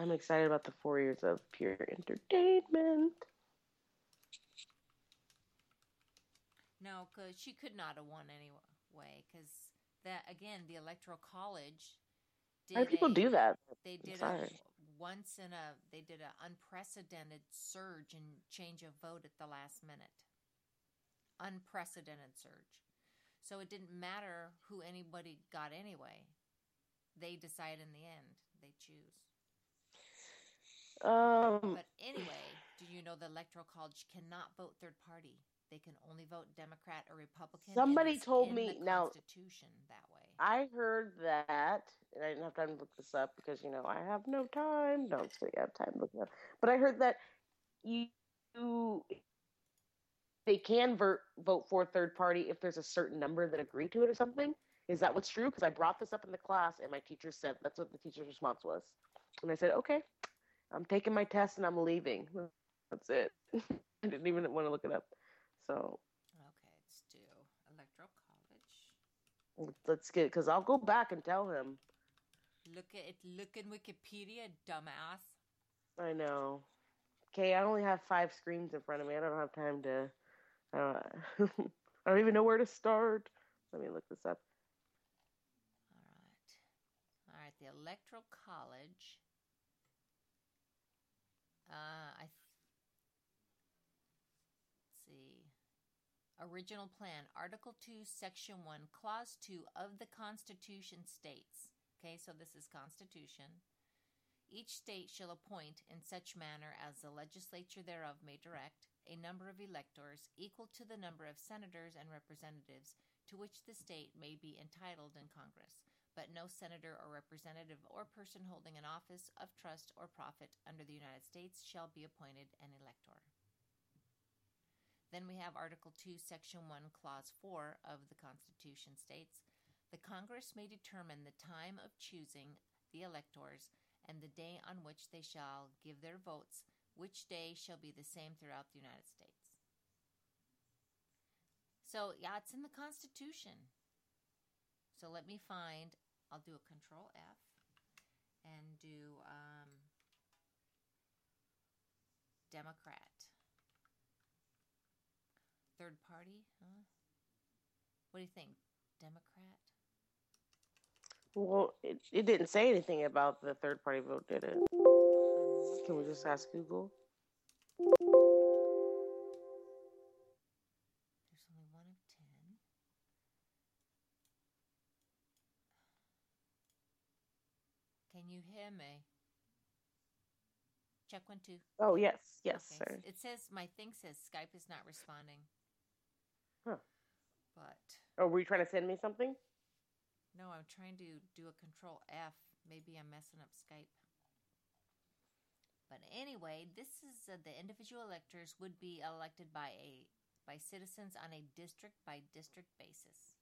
I'm excited about the four years of pure entertainment. No, because she could not have won anyway. Because that again, the electoral college. Did Why do people a- do that? They did a once in a. They did an unprecedented surge and change of vote at the last minute. Unprecedented surge. So it didn't matter who anybody got anyway. They decide in the end. They choose. Um, But anyway, do you know the electoral college cannot vote third party? They can only vote Democrat or Republican. Somebody told me- now- Constitution that way. I heard that, and I didn't have time to look this up because you know I have no time. Don't say I have time to look it up. But I heard that you, you they can vote vote for a third party if there's a certain number that agree to it or something. Is that what's true? Because I brought this up in the class, and my teacher said that's what the teacher's response was. And I said, okay, I'm taking my test and I'm leaving. That's it. I didn't even want to look it up. So Okay, let's do Electoral College. let's get because I'll go back and tell him. Look at it. Look in Wikipedia, dumbass. I know. Okay, I only have five screens in front of me. I don't have time to. Uh, I don't even know where to start. Let me look this up. All right. All right. The Electoral College. Uh, I. Th- see. Original plan, Article 2, Section 1, Clause 2 of the Constitution states. Okay, so this is Constitution. Each state shall appoint, in such manner as the legislature thereof may direct, a number of electors equal to the number of senators and representatives to which the state may be entitled in Congress, but no senator or representative or person holding an office of trust or profit under the United States shall be appointed an elector. Then we have Article 2, Section 1, Clause 4 of the Constitution states The Congress may determine the time of choosing the electors and the day on which they shall give their votes, which day shall be the same throughout the United States. So, yeah, it's in the Constitution. So let me find, I'll do a Control F and do um, Democrat. Third party, huh? What do you think? Democrat? Well, it, it didn't say anything about the third party vote, did it? Can we just ask Google? There's only one of ten. Can you hear me? Check one, two. Oh yes, yes, Okay, sir. It says my thing says Skype is not responding. Huh. But Oh, were you trying to send me something? no, I'm trying to do a control F. Maybe I'm messing up Skype. But anyway, this is uh, the individual electors would be elected by a by citizens on a district by district basis.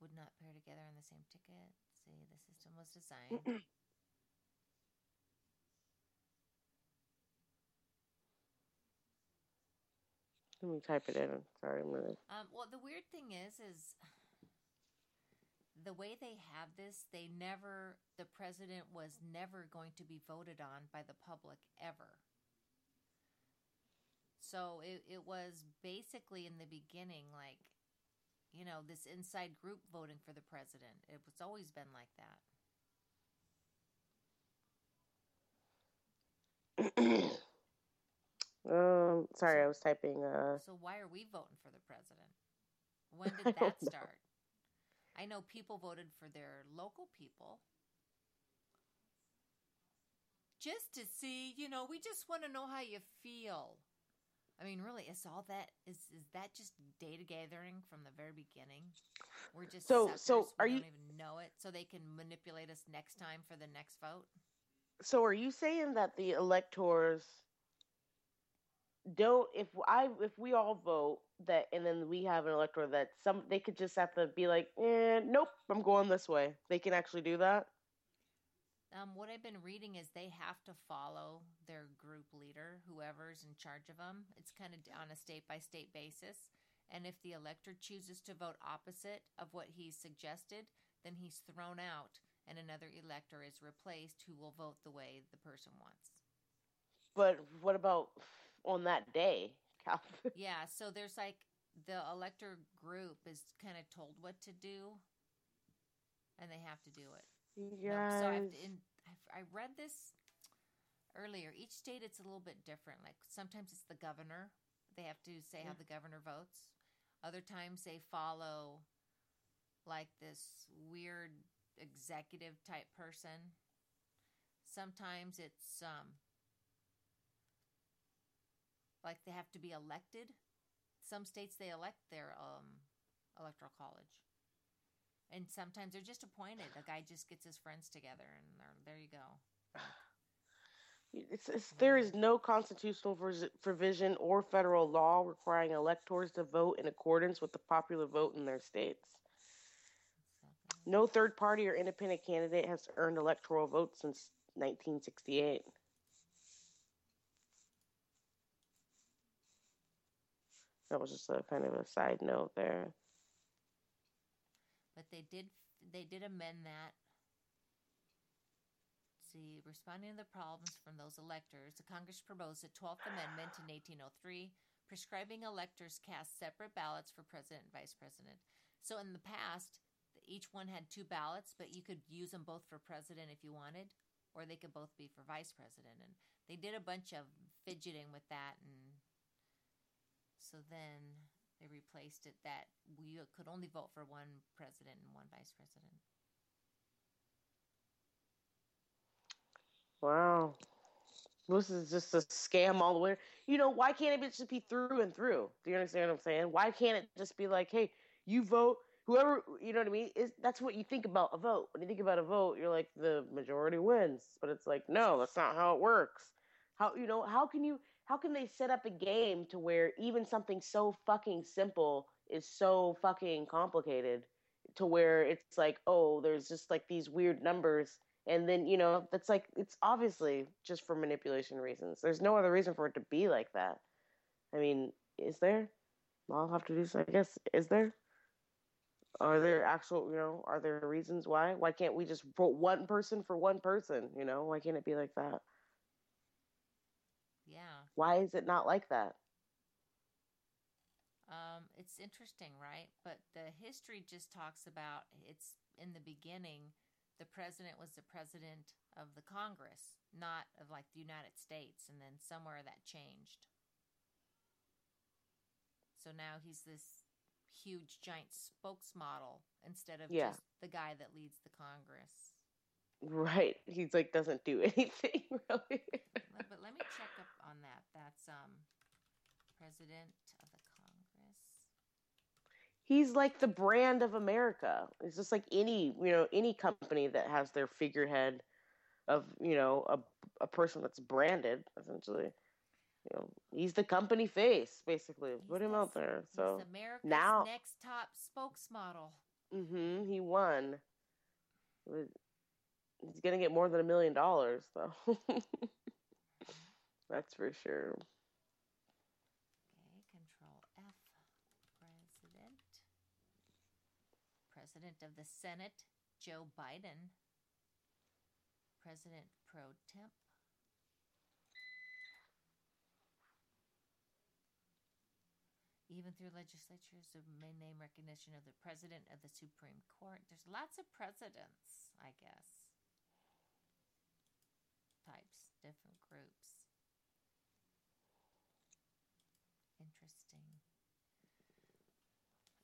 Would not pair together on the same ticket. See, the system was designed. Let me type it in. Sorry, I'm gonna. Um, well, the weird thing is, is the way they have this, they never, the president was never going to be voted on by the public ever. So it, it was basically in the beginning like, you know, this inside group voting for the president. It's always been like that. um, sorry, I was typing. Uh, So why are we voting for the president? When did that start? I know people voted for their local people. Just to see, you know, we just want to know how you feel. I mean, really, is all that is is that just data gathering from the very beginning? We're just So- so we are don't you- even know it, so they can manipulate us next time for the next vote. so, are you saying that the electors don't? If I, if we all vote that, and then we have an elector that some, they could just have to be like, eh, nope, I'm going this way. They can actually do that. Um, what I've been reading is they have to follow their group leader, whoever's in charge of them. It's kind of on a state by state basis. And if the elector chooses to vote opposite of what he's suggested, then he's thrown out and another elector is replaced who will vote the way the person wants. But what about on that day? Yeah, so there's like the elector group is kind of told what to do and they have to do it. No, so I've, in, I've, I read this earlier. Each state it's a little bit different. Like sometimes it's the governor. They have to say how the governor votes. Other times they follow like this weird executive type person. Sometimes it's um like they have to be elected. Some states they elect their um electoral college. And sometimes they're just appointed. The guy just gets his friends together, and there you go. It's, it's, there is no constitutional provision or federal law requiring electors to vote in accordance with the popular vote in their states. No third party or independent candidate has earned electoral votes since 1968. That was just a kind of a side note there. But they did they did amend that. See, responding to the problems from those electors, the Congress proposed a 12th Amendment in 1803 prescribing electors cast separate ballots for president and vice president. So in the past, each one had two ballots, but you could use them both for president if you wanted, or they could both be for vice president. And they did a bunch of fidgeting with that, and so then they replaced it that we uh, could only vote for one president and one vice president. Wow. This is just a scam all the way. You know, why can't it just be through and through? Do you understand what I'm saying? Why can't it just be like, hey, you vote, whoever, you know what I mean? Is That's what you think about a vote. When you think about a vote, you're like, the majority wins. But it's like, no, that's not how it works. How, you know, how can you, how can they set up a game to where even something so fucking simple is so fucking complicated to where it's like, oh, there's just like these weird numbers and then you know that's like it's obviously just for manipulation reasons. There's no other reason for it to be like that. I mean is there? I'll have to do so i guess is there? Are there actual you know are there reasons why? Why can't we just vote one person for one person you know? Why can't it be like that why is it not like that um, it's interesting right but the history just talks about it's in the beginning the president was the president of the Congress, not of like the United States, and then somewhere that changed. So now he's this huge giant spokesmodel instead of Yeah. just the guy that leads the Congress. right he's like doesn't do anything really But let me check up on that. That's um president of the Congress. he's like the brand of America. It's just like any you know any company that has their figurehead of you know a a person that's branded essentially. You know, he's the company face basically. Put him out there. He's So America's now- next top spokesmodel. Mm-hmm. he won. He's gonna get more than a million dollars though. that's for sure. Okay, Control F. President. President of the Senate, Joe Biden. President pro temp. Even through legislatures, main name recognition of the President of the Supreme Court. There's lots of presidents, I guess. Types, different groups. Interesting.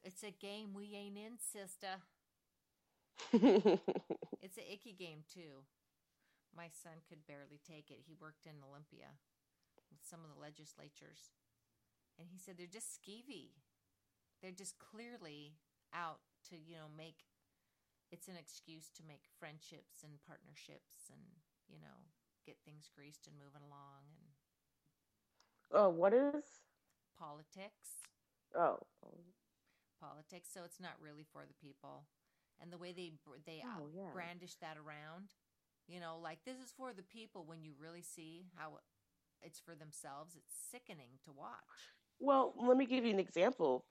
It's a game we ain't in, sister. It's an icky game too. My son could barely take it. He worked in Olympia with some of the legislatures, and he said they're just skeevy. They're just clearly out to you know make. It's an excuse to make friendships and partnerships, and you know get things greased and moving along, and oh, what is? politics. Oh, politics, so it's not really for the people. And the way they they Oh, yeah. brandish that around, you know, like this is for the people. When you really see how it's for themselves, it's sickening to watch. Well, let me give you an example.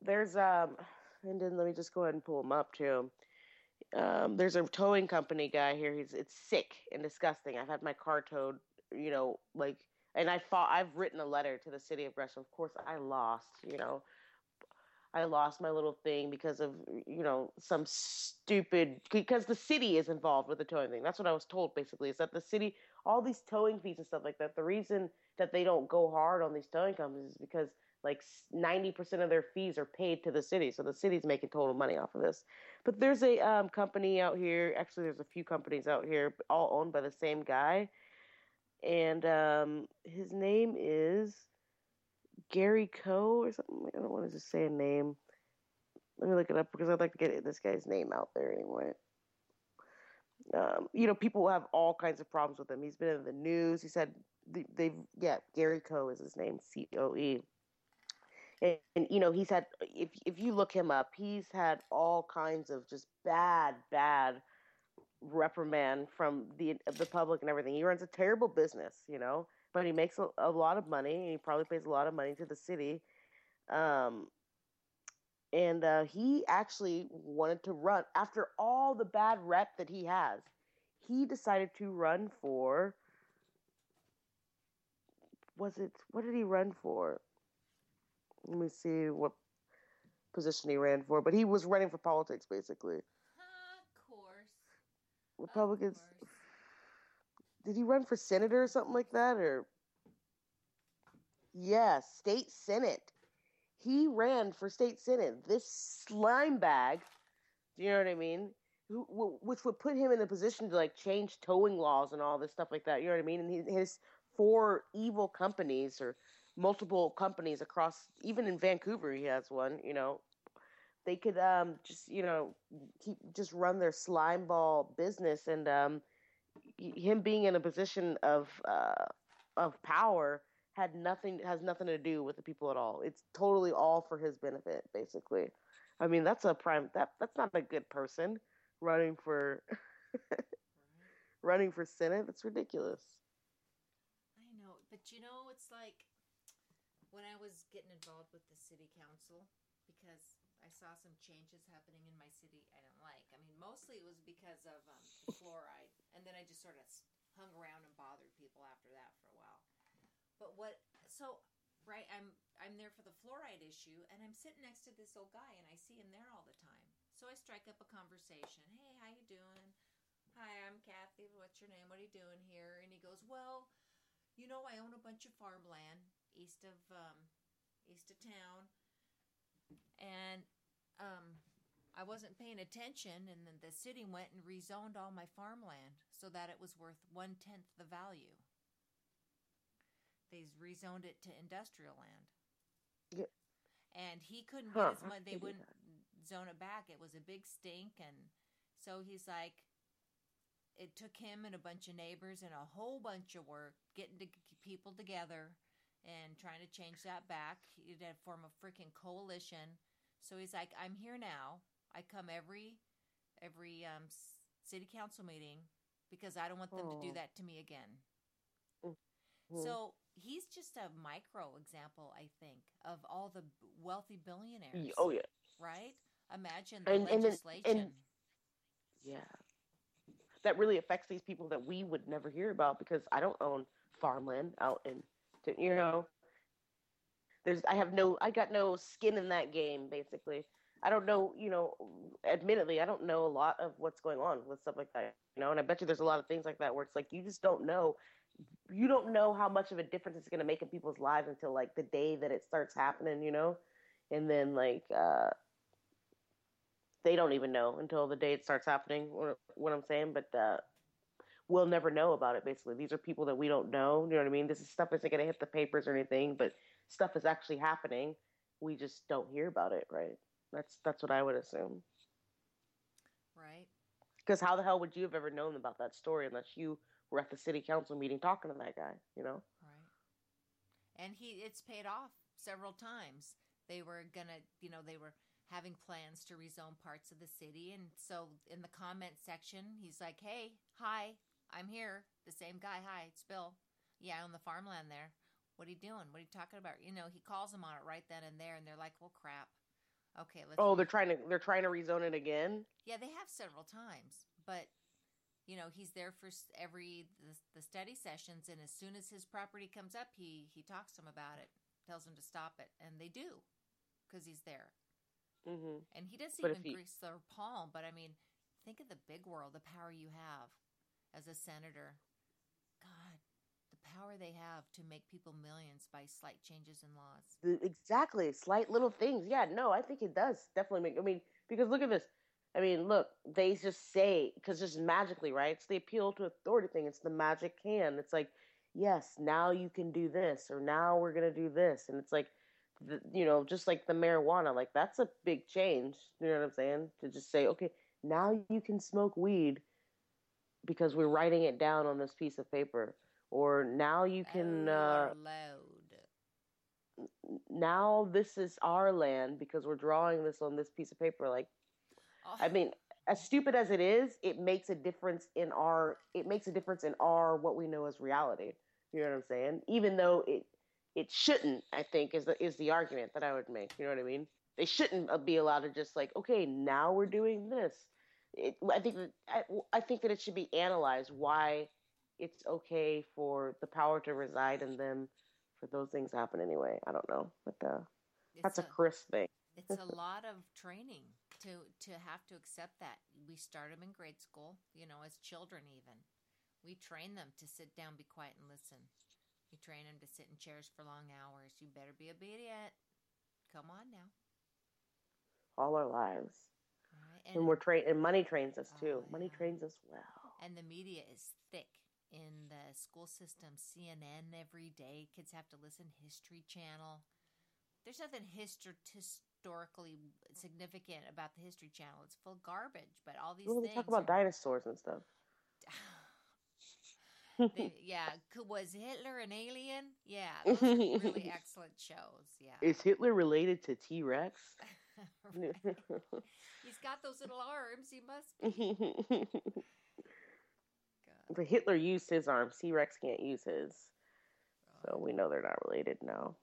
There's um, and then let me just go ahead and pull him up too. Um, there's a towing company guy here. He's it's sick and disgusting. I've had my car towed, you know, like, and I fought. I've written a letter to the city of Gresham. Of course, I lost. You know, I lost my little thing because of you know some stupid because the city is involved with the towing thing. That's what I was told basically is that the city all these towing fees and stuff like that. The reason that they don't go hard on these towing companies is because like ninety percent of their fees are paid to the city, so the city's making total money off of this. But there's a um, company out here. Actually, there's a few companies out here, all owned by the same guy, and um, his name is Gary Coe or something. I don't want to just say a name. Let me look it up because I'd like to get this guy's name out there anyway. um, you know, people have all kinds of problems with him. He's been in the news. He said they, they've, yeah, Gary Coe is his name, C O E. And, and, you know, he's had, if, if you look him up, he's had all kinds of just bad, bad reprimand from the the public and everything. He runs a terrible business, you know, but he makes a, a lot of money and he probably pays a lot of money to the city. Um, and uh, he actually wanted to run after all the bad rep that he has. He decided to run for. Was it what did he run for? Let me see what position he ran for, but he was running for politics basically. Of course. Republicans. Of course. Did he run for senator or something like that, or? Yes, state senate. He ran for state senate. This slime bag, do you know what I mean? Who, which would put him in a position to like change towing laws and all this stuff like that. You know what I mean? And his four evil companies or multiple companies across, even in Vancouver, he has one. You know, they could um just you know keep just run their slime ball business and um him being in a position of uh of power had nothing has nothing to do with the people at all. It's totally all for his benefit, basically. I mean, that's a prime that that's not a good person running for running for senate. That's ridiculous. I know, but you know, it's like when I was getting involved with the city council because I saw some changes happening in my city I didn't like. I mean, mostly it was because of um, fluoride, and then I just sort of hung around and bothered people after that for a while. But what? So right, I'm I'm there for the fluoride issue, and I'm sitting next to this old guy, and I see him there all the time. So I strike up a conversation. Hey, how you doing? Hi, I'm Kathy. What's your name? What are you doing here? And he goes, Well, you know, I own a bunch of farmland east of um, east of town, and um, I wasn't paying attention, and then the city went and rezoned all my farmland so that it was worth one tenth the value. They rezoned it to industrial land. Yeah. And he couldn't Huh, get his money. They wouldn't zone it back. It was a big stink, and so he's like, it took him and a bunch of neighbors and a whole bunch of work getting to people together and trying to change that back. He had to form a freaking coalition. So he's like, I'm here now. I come every every um, city council meeting because I don't want them to do Oh. that to me again. Mhm. So he's just a micro example, I think, of all the wealthy billionaires. Oh yeah, right? Imagine the And- and legislation. and- yeah. That really affects these people that we would never hear about because I don't own farmland out in, you know. There's, I have no, I got no skin in that game. Basically, I don't know, you know. Admittedly, I don't know a lot of what's going on with stuff like that, you know. And I bet you there's a lot of things like that where it's like you just don't know. You don't know how much of a difference it's going to make in people's lives until like the day that it starts happening, you know. And then like uh they don't even know until the day it starts happening. What, what I'm saying, but uh, we'll never know about it. Basically, these are people that we don't know. You know what I mean? This is stuff isn't going to hit the papers or anything, but stuff is actually happening. We just don't hear about it, right? That's that's what I would assume. right? Because how the hell would you have ever known about that story unless you were at the city council meeting talking to that guy? You know? Right. And he it's paid off several times. They were gonna, you know, they were having plans to rezone parts of the city and so in the comment section he's like, Hey, hi, I'm here. The same guy, hi, it's Bill. Yeah, I own the farmland there. What are you doing? What are you talking about? You know, he calls him on it right then and there and they're like, Well crap. Okay, let's Oh, they're trying to they're trying to rezone it again. yeah, they have several times, but you know he's there for every the, the study sessions, and as soon as his property comes up, he he talks to them about it, tells them to stop it, and they do because he's there, hmm and he doesn't But even he- grease their palm. But I mean, think of the big world, the power you have as a senator. Power they have to make people millions by slight changes in laws. Exactly slight little things. Yeah no i think it does definitely make i mean because look at this. I mean look they just say because just magically right? It's the appeal to authority thing. It's the magic can. It's like yes now you can do this or now we're going to do this. And it's like the, you know just like the marijuana like that's a big change you know what i'm saying? To just say okay now you can smoke weed because we're writing it down on this piece of paper or now you can uh, now this is our land because we're drawing this on this piece of paper like Oh, i mean as stupid as it is it makes a difference in our it makes a difference in our what we know as reality. You know what i'm saying? Even though it it shouldn't i think is the is the argument that i would make. You know what i mean? They shouldn't uh, be allowed to just like okay now we're doing this. It, i think that I, I think that it should be analyzed why it's okay for the power to reside in them for those things to happen anyway. I don't know but uh, that's a it's chris thing. it's a lot of training to to have to accept that. We start them in grade school you know as children even. We train them to sit down be quiet and listen. We train them to sit in chairs for long hours. You better be obedient. Come on now. All our lives. Right? and, we're trained and money trains us too. Oh, money trains us well. And the media is thick in the school system cnn every day kids have to listen history channel there's nothing histor- historically significant about the history channel it's full of garbage but all these well, things talk about are- dinosaurs and stuff They, yeah, was Hitler an alien? Yeah, those are really excellent shows. Yeah, is hitler related to t-rex he's got those little arms. He must. But hitler used his arms t-rex can't use his so we know they're not related now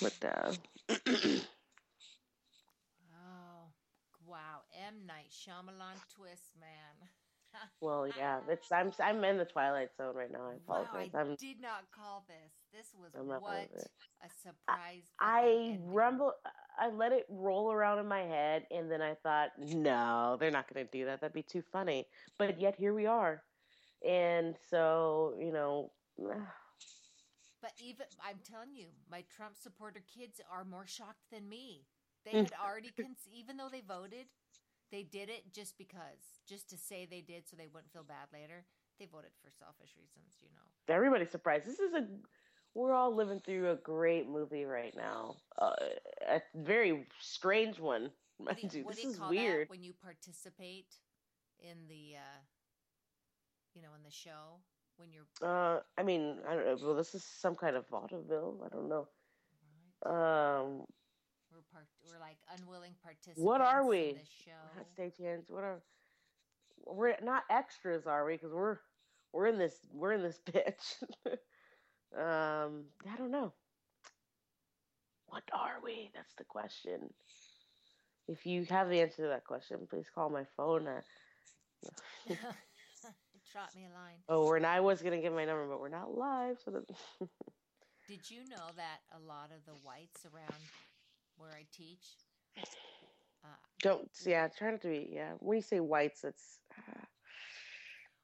but uh Oh, wow! M Night Shyamalan twist, man. well yeah it's i'm i'm in the twilight zone right now i Wow, apologize I i'm did not call this. This was I'm not part what a surprise. I ending. rumble. I let it roll around in my head, and then I thought, no, they're not going to do that. That'd be too funny. But yet here we are, and so you know, But even I'm telling you, my Trump supporter kids are more shocked than me. They hmm. had already, con- even though they voted, they did it just because, just to say they did, so they wouldn't feel bad later. They voted for selfish reasons, you know. everybody's surprised. This is a. We're all living through a great movie right now. Uh, a very strange one, What do you, what This do you is call weird. that when you participate in the, uh, you know, in the show when you're Uh, I mean, I don't know. Well, this is some kind of vaudeville. I don't know. right? Um, We're part, we're like unwilling participants. What are In we? this show. Not stagehands. What are we're not extras, are we? Because we're we're in this we're in this bitch. Um, I don't know. What are we? That's the question. If you have the answer to that question, please call my phone. Uh, Drop me a line. oh, we're not. I was gonna give my number, but we're not live, so that. Did you know that a lot of the whites around where I teach, uh, don't. Yeah, try not to be. Yeah, when you say whites, it's. Uh,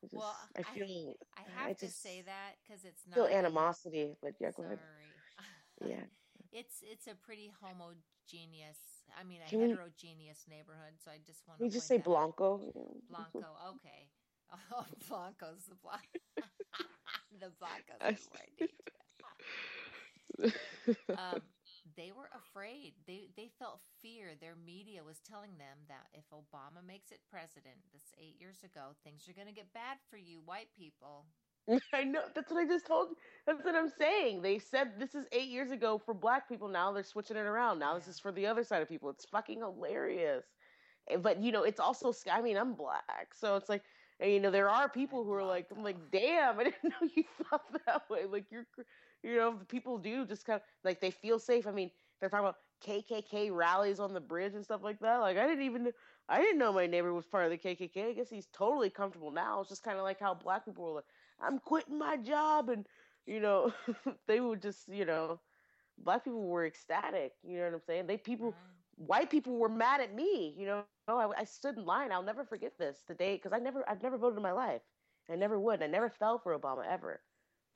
I just, Well, I I- feel. I I have to just say that because it's not feel animosity, but yeah, go Sorry. ahead. Yeah. It's it's a pretty homogeneous. I mean, a Can we- heterogeneous neighborhood. So I just want to. We just say Blanco. know. Blanco. Okay. Oh, Blanco's the Blanco. the Blanco's I- where I um, they were afraid. They they felt fear. Their media was telling them that if Obama makes it president, this eight years ago, things are going to get bad for you, white people. I know. That's what I just told you. That's what I'm saying. They said this is eight years ago for black people. Now they're switching it around. Now this is for the other side of people. It's fucking hilarious. Eh, But you know, it's also. I mean, I'm black, so it's like. And, You know, there are people who are like, I'm like, damn, I didn't know you thought that way. Like, you're, you know, the people do just kind of like they feel safe. I mean, they're talking about KKK rallies on the bridge and stuff like that. Like, I didn't even, I didn't know my neighbor was part of the KKK. I guess he's totally comfortable now. It's just kind of like how black people were like, I'm quitting my job, and you know, they would just, you know, black people were ecstatic. You know what I'm saying? They people, mm-hmm. white people were mad at me. You know, oh, I, I stood in line. I'll never forget this the day because I never, I've never voted in my life. I never would. I never fell for Obama ever,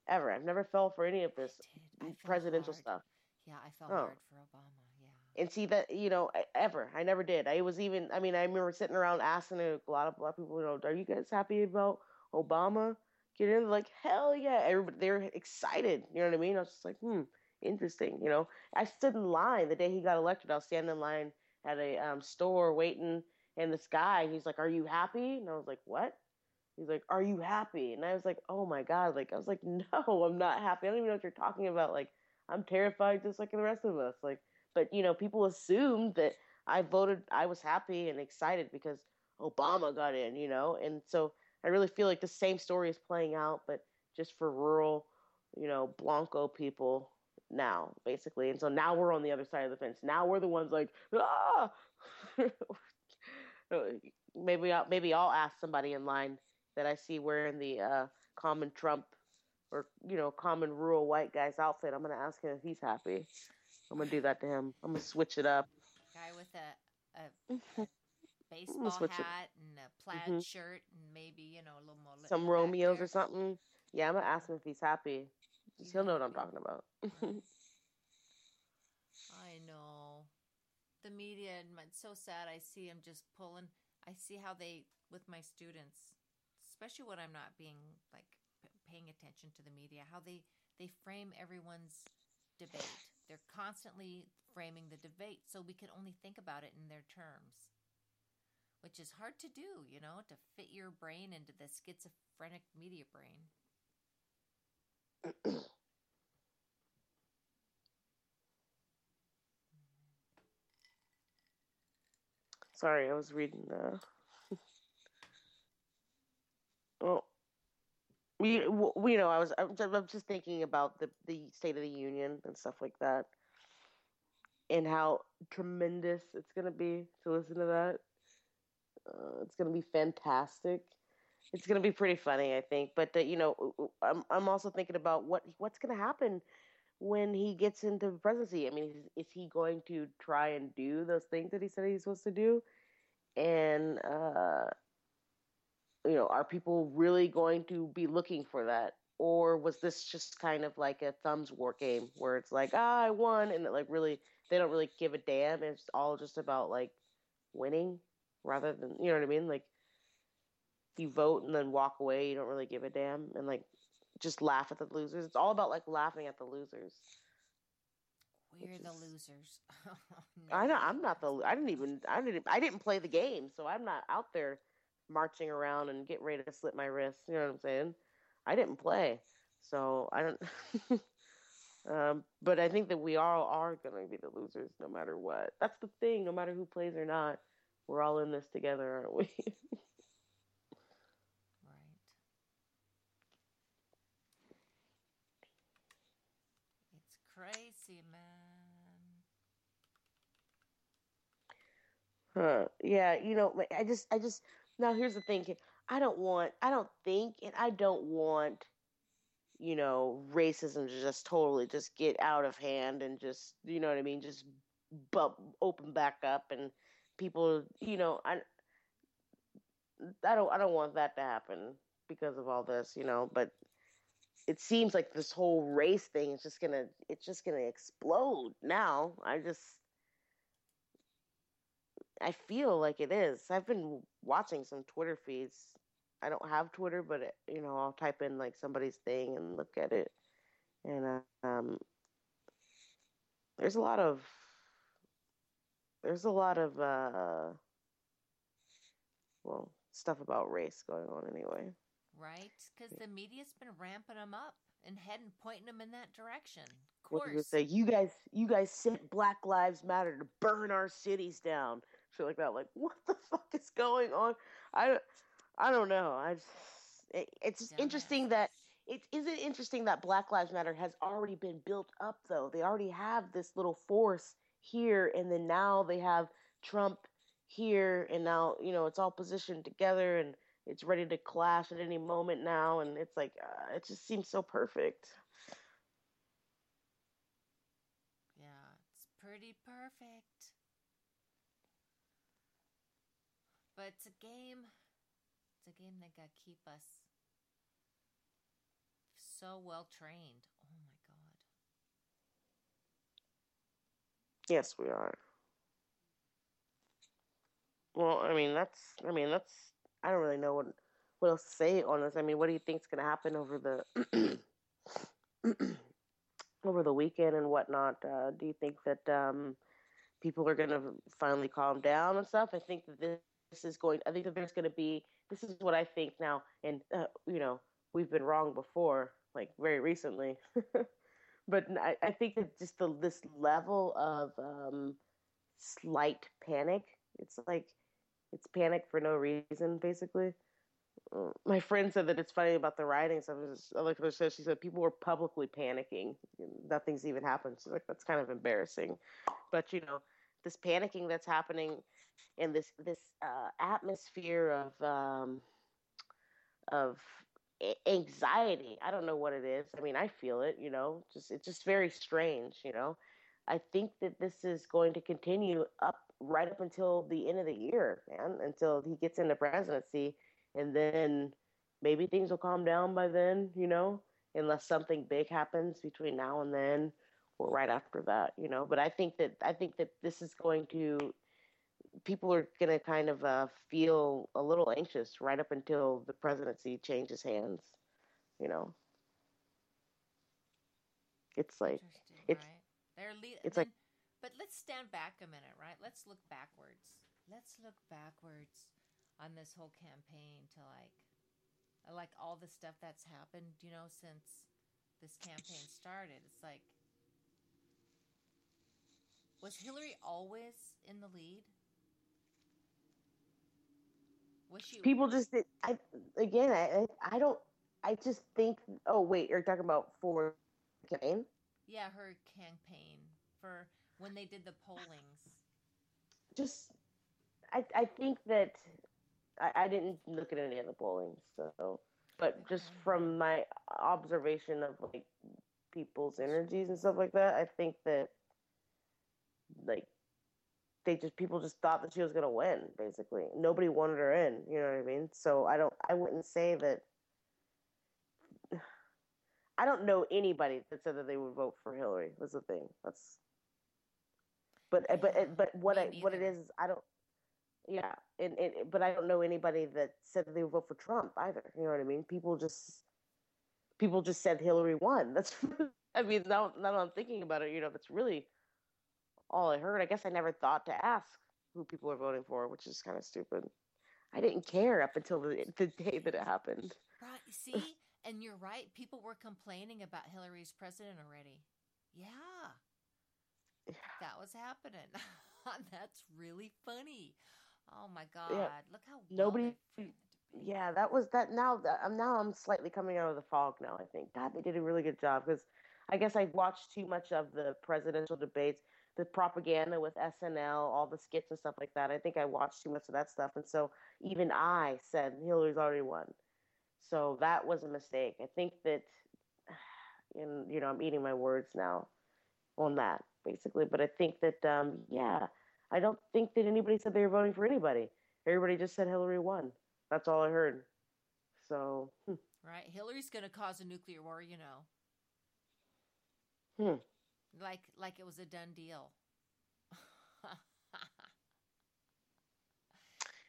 ever. I've never fell for any of this. I presidential hard. stuff. Yeah, I felt Oh. hard for Obama. Yeah. And see that you know I- ever I never did. I was even I mean I remember sitting around asking a lot of black people, you know, are you guys happy about Obama getting in? Like hell yeah, everybody they're excited. You know what I mean? I was just like, hmm, interesting. You know, I stood in line the day he got elected. I was standing in line at a um, store waiting, And this guy, he's like, "Are you happy?" And I was like, "What?" He's like, "Are you happy?" And I was like, "Oh my god!" Like I was like, "No, I'm not happy. I don't even know what you're talking about. Like I'm terrified, just like the rest of us. Like, but you know, people assumed that I voted. I was happy and excited because Obama got in. You know, and so I really feel like the same story is playing out, but just for rural, you know, Blanco people now, basically. And so now we're on the other side of the fence. Now we're the ones like, ah. maybe I'll, maybe I'll ask somebody in line that I see wearing the uh, common Trump or you know common rural white guy's outfit. I'm gonna ask him if he's happy. I'm gonna do that to him. I'm gonna switch it up. Guy with a, a, a baseball hat it. and a plaid mm-hmm. shirt and maybe you know a little more some Romeos or something. Yeah, I'm gonna ask him if he's happy. He'll know what I'm talking about. I know the media and it's so sad. I see them just pulling. I see how they with my students, especially when I'm not being like p- paying attention to the media, how they they frame everyone's debate. They're constantly framing the debate, so we can only think about it in their terms, which is hard to do. You know, to fit your brain into the schizophrenic media brain. Sorry, I was reading the. well, we, we, you know, I was, I'm just thinking about the the State of the Union and stuff like that, and how tremendous it's gonna be to listen to that. Uh, it's gonna be fantastic it's going to be pretty funny, I think. But you know, I'm I'm also thinking about what what's going to happen when he gets into the presidency. I mean, is, is, he going to try and do those things that he said he's supposed to do? And uh, you know, are people really going to be looking for that? Or was this just kind of like a thumbs war game where it's like, ah, I won, and like really they don't really give a damn. It's all just about like winning rather than you know what I mean, like you vote and then walk away. You don't really give a damn and like just laugh at the losers. It's all about like laughing at the losers. We're the losers. I know. I'm not the. I didn't even. I didn't. I didn't play the game, so I'm not out there marching around and getting ready to slit my wrist. You know what I'm saying? I didn't play, so I don't. um, but I think that we all are going to be the losers, no matter what. That's the thing. No matter who plays or not, we're all in this together, aren't we? crazy, man. Huh. Yeah, you know, I just, I just, now here's the thing. I don't want, I don't think, and I don't want, you know, racism to just totally just get out of hand and just, you know what I mean, just bump, open back up and people, you know, I, I don't, I don't want that to happen because of all this, you know, but it seems like this whole race thing is just gonna it's just gonna explode now. I just I feel like it is. I've been watching some Twitter feeds. I don't have Twitter, but it, you know, I'll type in like somebody's thing and look at it, and uh, um, there's a lot of there's a lot of uh, well stuff about race going on anyway. Right? Because the media's been ramping them up and heading, pointing them in that direction. Of course. What say? You guys, you guys sent Black Lives Matter to burn our cities down. Shit like that. Like, what the fuck is going on? I, I don't know. I just, it, it's interesting that it isn't interesting that Black Lives Matter has already been built up though. They already have this little force here, and then now they have Trump here, and now you know it's all positioned together and it's ready to clash at any moment now, and it's like uh, it just seems so perfect. Yeah, it's pretty perfect. But it's a game. It's a game that got keep us so well trained. Oh my god. Yes, we are. Well, I mean that's I mean that's I don't really know what what else to say on this. I mean, what do you think is going to happen over the over the weekend and whatnot? Uh, do you think that um, people are going to finally calm down and stuff? I think that this this is going. I think that there's going to be. This is what I think now, and uh, you know, we've been wrong before, like very recently. but I, I, think that just the this level of um, slight panic. It's like it's panic for no reason, basically. Uh, my friend said that it's funny about the writing. So I was like I said, she said people were publicly panicking. Nothing's even happened. She's like that's kind of embarrassing, but you know, this panicking that's happening in this this uh, atmosphere of um, of anxiety. I don't know what it is. I mean, I feel it. You know, just it's just very strange. You know, I think that this is going to continue up right up until the end of the year, man, until he gets into presidency, and then maybe things will calm down by then, you know, unless something big happens between now and then or right after that, you know. But I think that I think that this is going to people are going to kind of uh, feel a little anxious right up until the presidency changes hands, you know. It's like it's right? They're le- it's then, like but let's stand back a minute, right? Let's look backwards. Let's look backwards on this whole campaign to like like all the stuff that's happened, you know, since this campaign started. It's like was Hillary always in the lead? People just I again I I don't I just think oh wait, you're talking about for campaign? Yeah, her campaign for when they did the pollings? Just, I I think that I, I didn't look at any of the polling, so but just from my observation of like people's energies and stuff like that, I think that like they just people just thought that she was gonna win. Basically, nobody wanted her in. You know what I mean? So I don't. I wouldn't say that. I don't know anybody that said that they would vote for Hillary. Was the thing. That's but uh, but uh, but what I what it is, is I don't. Yeah, and, and but I don't know anybody that said that they would vote for Trump either. You know what I mean? People just people just said Hillary won. That's I mean now now I'm thinking about it, you know, that's really all I heard. I guess I never thought to ask who people were voting for, which is kind of stupid. I didn't care up until the, the day that it happened. Right. See, and you're right. People were complaining about Hillary's president already. Yeah that was happening. That's really funny. Oh my god! Yeah. Look how nobody. yeah, that was that. Now that I'm um, now I'm slightly coming out of the fog. Now I think God, they did a really good job because I guess I watched too much of the presidential debates, the propaganda with SNL, all the skits and stuff like that. I think I watched too much of that stuff, and so even I said Hillary's already won. So that was a mistake. I think that, and you know, I'm eating my words now on that basically. But I think that, um, yeah, I don't think that anybody said they were voting for anybody. Everybody just said Hillary won. That's all I heard. So, hmm. right, Hillary's going to cause a nuclear war, you know. Hmm. Like, like it was a done deal.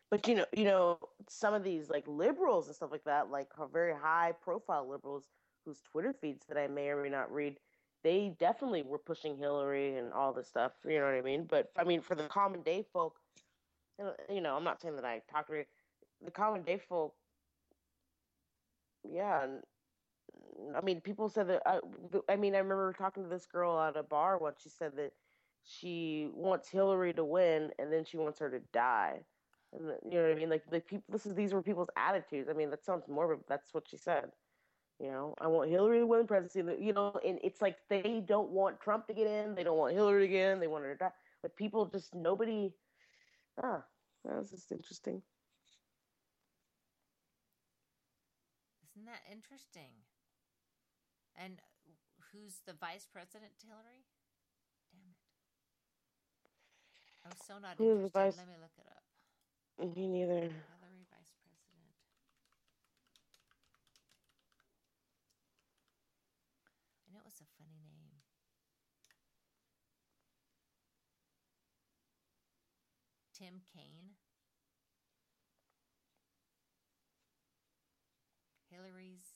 but you know, you know, some of these like liberals and stuff like that, like very high profile liberals whose Twitter feeds that I may or may not read, they definitely were pushing Hillary and all this stuff. You know what I mean? But I mean, for the common day folk, you know, I'm not saying that I talk to the common day folk. Yeah, I mean, people said that. I, I mean, I remember talking to this girl at a bar once. She said that she wants Hillary to win, and then she wants her to die. And you know what I mean? Like, like people. This is these were people's attitudes. I mean, that sounds morbid. But that's what she said. You know, I want Hillary to win the presidency. You know, and it's like they don't want Trump to get in. They don't want Hillary again. They want her to die. But people just nobody. Ah, that's just interesting. Isn't that interesting? And who's the vice president to Hillary? Damn it. I was so not Who's interested. Vice... Let me look it up. Me neither. Hillary vice president. I know it was a funny name. Tim Kaine. Hillary's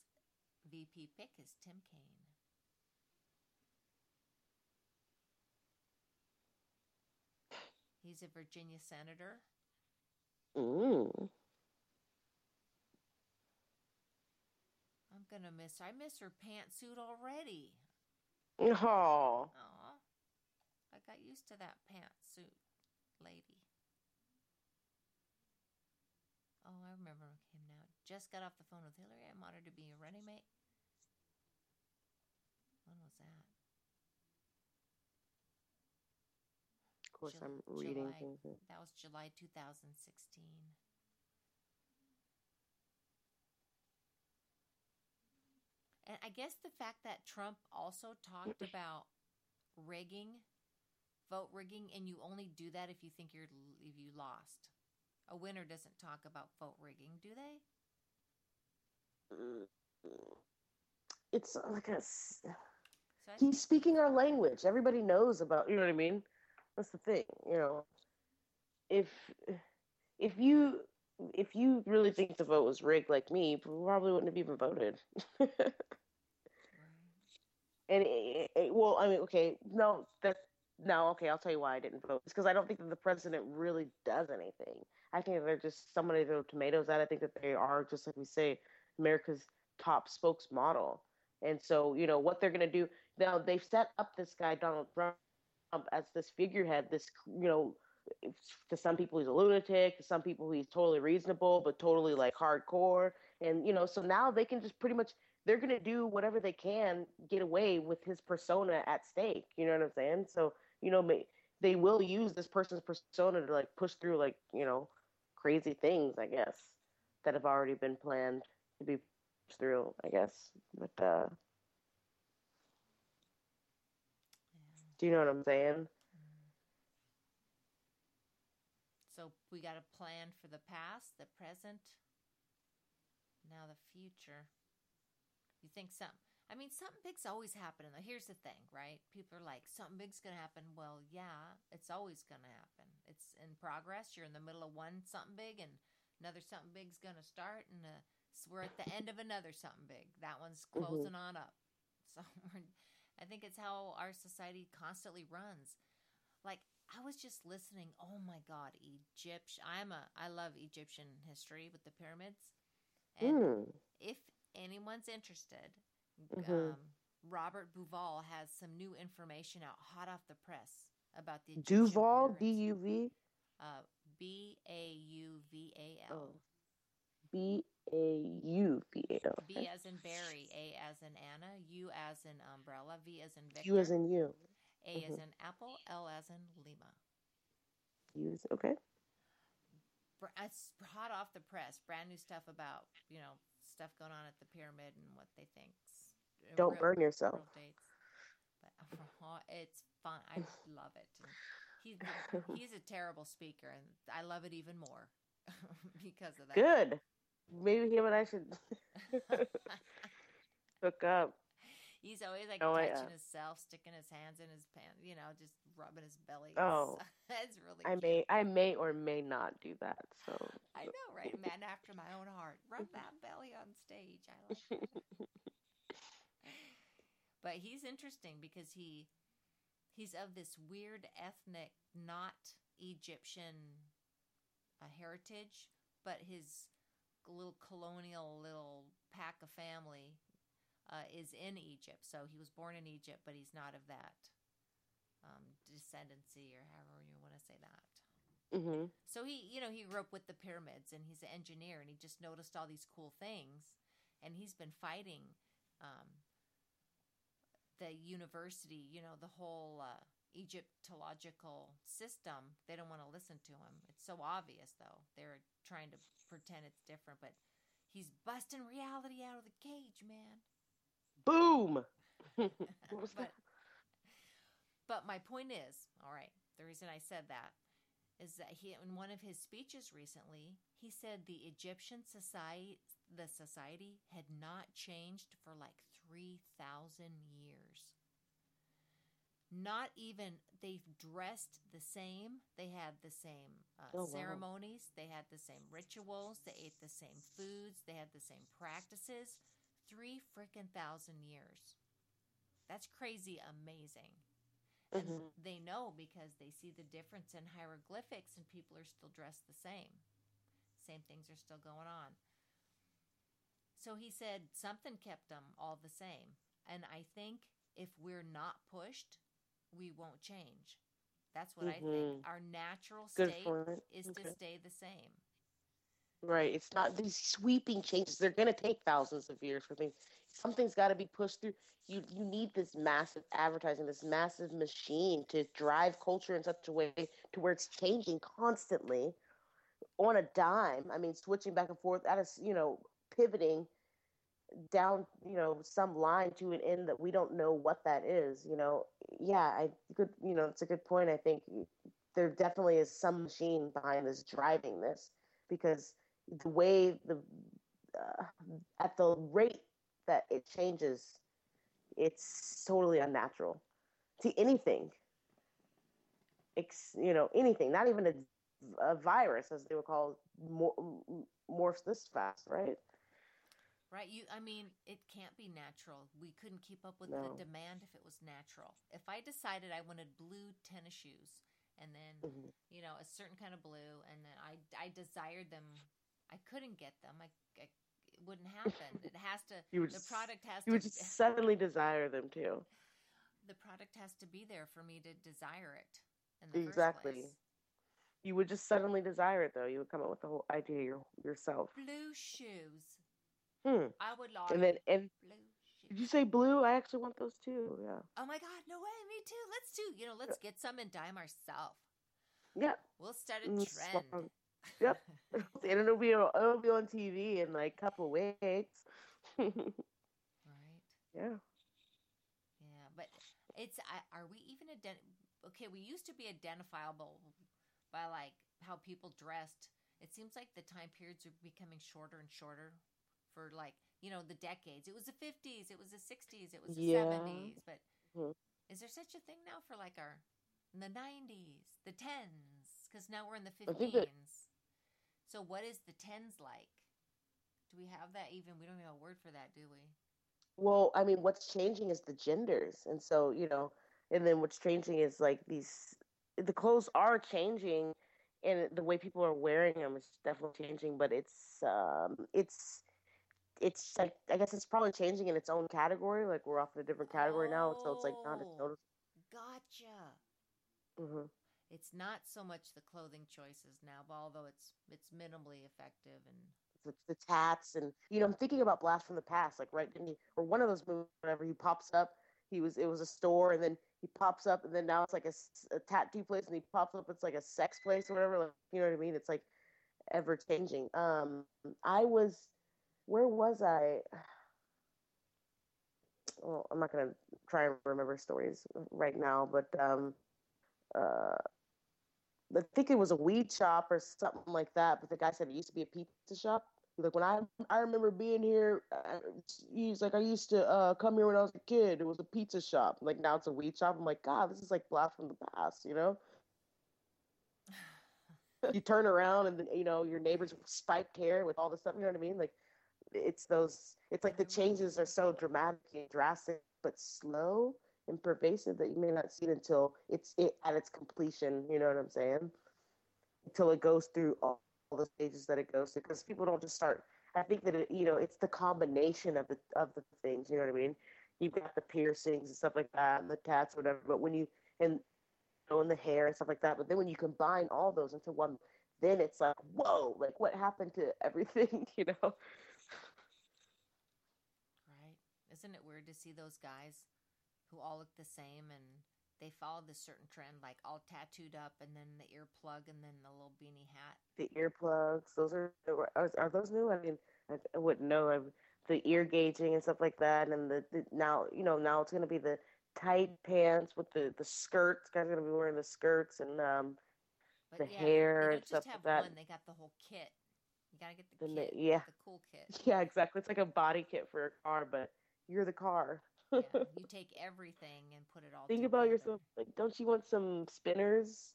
VP pick is Tim Kaine. He's a Virginia senator. Mm. I'm gonna miss her. I miss her pantsuit already. Oh. Aw. I got used to that pantsuit lady. Oh, I remember him now. Just got off the phone with Hillary. I'm honored to be your running mate. When was that? Of course, I'm reading July- things. here. That was July 2016. And I guess the fact that Trump also talked about rigging, vote rigging, and you only do that if you think you're if you lost. A winner doesn't talk about vote rigging, do they? Mm. It's like a. He's speaking our language. Everybody knows about. You know what I mean? That's the thing. You know, if if you if you really think the vote was rigged like me, probably wouldn't have even voted. And it, it, well, I mean, okay, no, that no, okay, I'll tell you why I didn't vote. It's because I don't think that the president really does anything. I think they're just somebody throw tomatoes at. I think that they are just like we say, America's top spokesmodel. And so, you know, what they're to do now, they've set up this guy Donald Trump as this figurehead. This, you know, to some people he's a lunatic. To some people he's totally reasonable, but totally like hardcore. And you know, so now they can just pretty much they're to do whatever they can get away with his persona at stake you know what i'm saying so you know they will use this person's persona to like push through like you know crazy things i guess that have already been planned to be pushed through i guess but uh do you know what i'm saying So we got a plan for the past, the present, now the future. You think something? I mean, something big's always happening. Here's the thing, right? People are like, something big's gonna happen. Well, yeah, it's always gonna happen. It's in progress. You're in the middle of one something big, and another something big's gonna start, and uh, we're at the end of another something big. That one's closing on up. So we're, I think it's how our society constantly runs. Like I was just listening. Oh my God, Egyptian. I'm a. I love Egyptian history with the pyramids, and Mm. if anyone's interested, Mhm. um, Robert Bauval has some new information out, hot off the press, about the Egyptian duval pyramids. d-u-v Uh, B A U V A L. oh b-a-u-v-a-l B as in Barry, A as in Anna, U as in umbrella, V as in Victor, u as in you A as mhm. in apple, L as in Lima. u as okay br- it's hot off the press, brand new stuff about you know stuff going on at the pyramid and what they think's uh, don't real- burn yourself real dates. But uh, it's fun. I love it. And he's he's a terrible speaker, and I love it even more because of that. Good. Maybe him and I should hook up. He's always like Oh, touching uh, himself, sticking his hands in his pants, you know, just rubbing his belly. Oh. it's really. I cute. may, I may or may not do that. So I know, right? Man after my own heart. Rub that belly on stage. I like that. but he's interesting because he he's of this weird ethnic, not Egyptian uh, heritage, but his little colonial little pack of family uh, is in Egypt. So he was born in Egypt, but he's not of that um, descendancy or however you want to say that. hmm So he, you know, he grew up with the pyramids and he's an engineer and he just noticed all these cool things and he's been fighting um, the university, you know, the whole uh, Egyptological system. They don't want to listen to him. It's so obvious, though. They're trying to pretend it's different, but he's busting reality out of the cage, man. boom. what was but, that? but my point is, all right, the reason I said that is that he in one of his speeches recently, he said the Egyptian society the society had not changed for like 3000 years. Not even they've dressed the same, they had the same uh, Oh, wow. ceremonies, they had the same rituals, they ate the same foods, they had the same practices. 3 freaking thousand years. That's crazy amazing. And Mhm. they know because they see the difference in hieroglyphics and people are still dressed the same. same things are still going on. So he said something kept them all the same. And I think if we're not pushed, we won't change. That's what I think. Mhm. Our natural state is to stay the same. Right. It's not these sweeping changes. They're going to take thousands of years for things. Something's got to be pushed through. You you need this massive advertising, this massive machine to drive culture in such a way to where it's changing constantly on a dime. I mean, switching back and forth at us, you know, pivoting down, you know, some line to an end that we don't know what that is. You know, yeah, I good. You know, it's a good point. I think there definitely is some machine behind this driving this because the way the uh, at the rate that it changes, it's totally unnatural to anything. Ex, you know, anything, not even a, a virus, as they would call, mor- morphs this fast, right? Right? You I mean, it can't be natural. We couldn't keep up with No. the demand if it was natural. If I decided I wanted blue tennis shoes and then, Mhm. you know, a certain kind of blue and then I I desired them, I couldn't get them. I, I it wouldn't happen. It has to You would the product has You to You would just suddenly desire them too. the product has to be there for me to desire it in the Exactly. first place. You would just suddenly desire it, though. You would come up with the whole idea your, yourself. Blue shoes. Hmm. I would like And then, and blue shoes. did you say blue? I actually want those too. Yeah. Oh my god, no way, me too. Let's do, you know, let's get some and dye them ourselves. Yep. We'll start a Mm, trend. Yep. and it'll be on- it'll be on TV in like a couple weeks. Right. yeah. Yeah, but it's are we even ident- okay? We used to be identifiable by like how people dressed. It seems like the time periods are becoming shorter and shorter for like you know the decades. It was the fifties, it was the sixties, it was the Yeah. seventies. But Mhm. is there such a thing now for like our the nineties, the tens? Because now we're in the fifteens. So what is the tens like? Do we have that even? We don't have a word for that, do we? Well, I mean, what's changing is the genders, and so you know, and then what's changing is like these. The clothes are changing, and the way people are wearing them is definitely changing. But it's um, it's it's like I guess it's probably changing in its own category. Like we're off in a different category now, so it's like not as Oh. noticeable. Gotcha. hmm It's not so much the clothing choices now, but although it's it's minimally effective and the, the tats and you know I'm thinking about Blast from the Past like right didn't he or one of those movies whenever he pops up he was it was a store and then he pops up and then now it's like a tattoo place and he pops up it's like a sex place or whatever like you know what I mean it's like ever changing um I was where was I well I'm not gonna try and remember stories right now but um uh I think it was a weed shop or something like that. But the guy said it used to be a pizza shop. Like, when I I remember being here, uh, he's like, I used to uh, come here when I was a kid. It was a pizza shop. Like now it's a weed shop. I'm like, God, this is like blast from the past, you know? you turn around and then you know your neighbors with spiked hair with all this stuff. You know what I mean? Like it's those. It's like the changes are so dramatic and drastic, but slow and pervasive that you may not see it until it's it at its completion. You know what I'm saying? Until it goes through all, the stages that it goes through, because people don't just start. I think that it, you know it's the combination of the of the things. You know what I mean? You've got the piercings and stuff like that, and the tats, whatever. But when you and and the hair and stuff like that. But then when you combine all those into one, then it's like, whoa! Like what happened to everything? You know? right. Isn't it weird to see those guys who all look the same and they follow this certain trend, like all tattooed up and then the earplug and then the little beanie hat. the earplugs. Those are are, those new? I mean, I, wouldn't know. I, the ear gauging and stuff like that, and the, the now you know now it's gonna be the tight pants with the the skirts. Guys are gonna be wearing the skirts and um But The yeah, hair they and stuff like that. one; they got the whole kit. You gotta get the The kit, yeah. the cool kit. yeah exactly. It's like a body kit for a car, but you're the car. Yeah, you take everything and put it all. Think about yourself. Like, don't you want some spinners?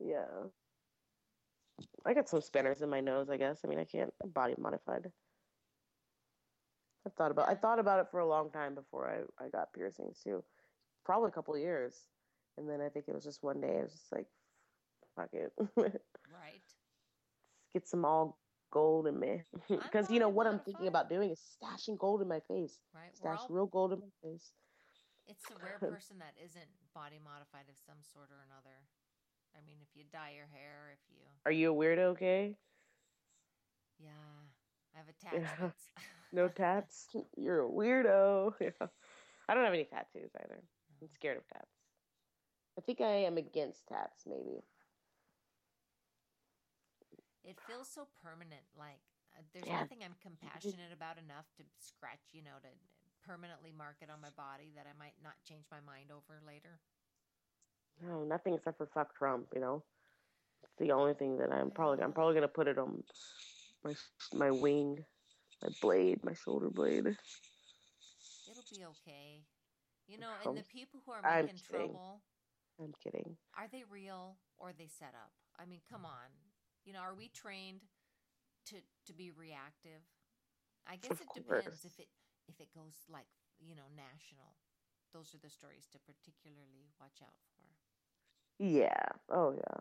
Yeah. I got some spinners in my nose. I guess. I mean, I can't I'm body modified. I thought about. I thought about it for a long time before I I got piercings too. Probably a couple of years, and then I think it was just one day. I was just like, fuck it. Right. get some all gold in me. Because you know what I'm thinking modified. about doing is stashing gold in my face. Right? Stash all, real gold in my face. it's a rare person that isn't body modified of some sort or another. I mean, if you dye your hair, if you, Are you a weirdo? Okay. yeah, I have a attachments. No tats. You're a weirdo. Yeah. I don't have any tattoos either. I'm scared of tats. I think I am against tats. Maybe. It feels so permanent. Like uh, there's Yeah. nothing I'm compassionate about enough to scratch, you know, to permanently mark it on my body that I might not change my mind over later. No, nothing except for fuck Trump. You know, it's the only thing that I'm probably I'm probably gonna put it on my my wing, my blade, my shoulder blade. It'll be okay. You know, and the people who are I'm kidding. trouble, I'm kidding. are they real or are they set up? I mean, come on. You know, are we trained to to be reactive? I guess Of it depends if it if it goes like, you know, national. Those are the stories to particularly watch out for. Yeah. Oh yeah.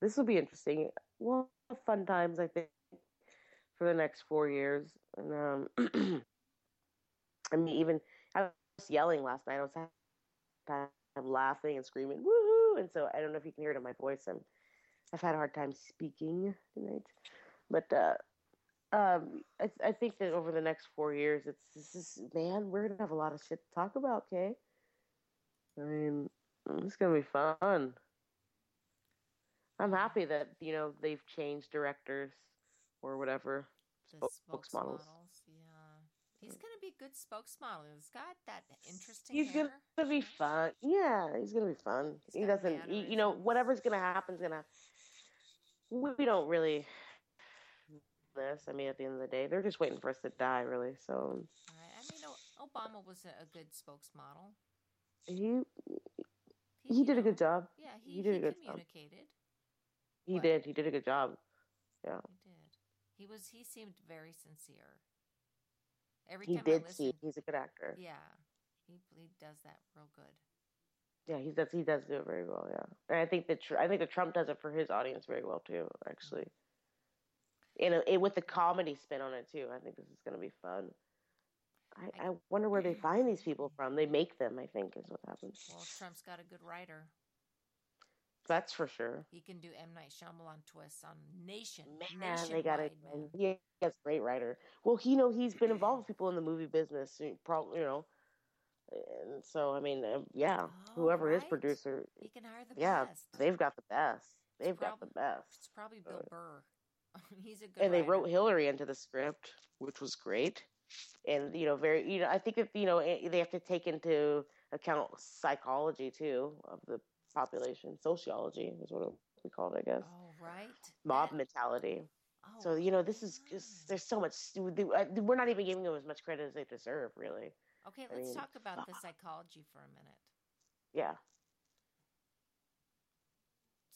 This will be interesting. Well, fun times I think for the next four years. And um, I mean, even I was yelling last night. I was laughing and screaming, woohoo! And so I don't know if you can hear it in my voice. I'm, I've had a hard time speaking tonight, but uh, um, I, I think that over the next four years, it's this is man, we're gonna have a lot of shit to talk about. Okay. I mean, it's gonna be fun. I'm happy that you know they've changed directors or whatever The spoke, spokesmodels. Yeah. He's going to be a good spokesmodel. He's got that interesting He's hair. gonna be fun. Yeah, he's gonna be fun. He's he doesn't. You, you know, whatever's gonna happen's gonna. We don't really. This. I mean, at the end of the day, they're just waiting for us to die, really. So Right. I mean, Obama was a, a good spokesmodel. he He, he did a good job. Yeah, he, he did a good job. communicated. He What? did. He did a good job. Yeah, He did. He was. He seemed very sincere. Every he time did I see. He's a good actor. yeah, he he does that real good. Yeah, he does. He does do it very well. Yeah, and I think that I think that Trump does it for his audience very well too. Actually, you know, it, with the comedy spin on it too. I think this is going to be fun. I, I wonder where they find these people from. They make them. I think is what happens. Well, Trump's got a good writer. That's for sure. He can do M Night Shyamalan twists on Nation. Man, they got it. man. He has a great writer. Well, he, you know, he's been involved with people in the movie business. Probably, you know, and so I mean, uh, yeah, Oh, whoever is producer, He can hire the yeah, best. they've got the best. They've got the best. It's probably Bill Uh, Burr. He's a good. and they wrote Hillary into the script, which was great. And you know, very you know, I think if you know eh, they have to take into account psychology too of the population, sociology is what we call it, I guess, Oh right. mob That- mentality. oh, So you know, this is just there's so much. We're not even giving them as much credit as they deserve, really. Okay, let's mean, talk about the uh, psychology for a minute. Yeah,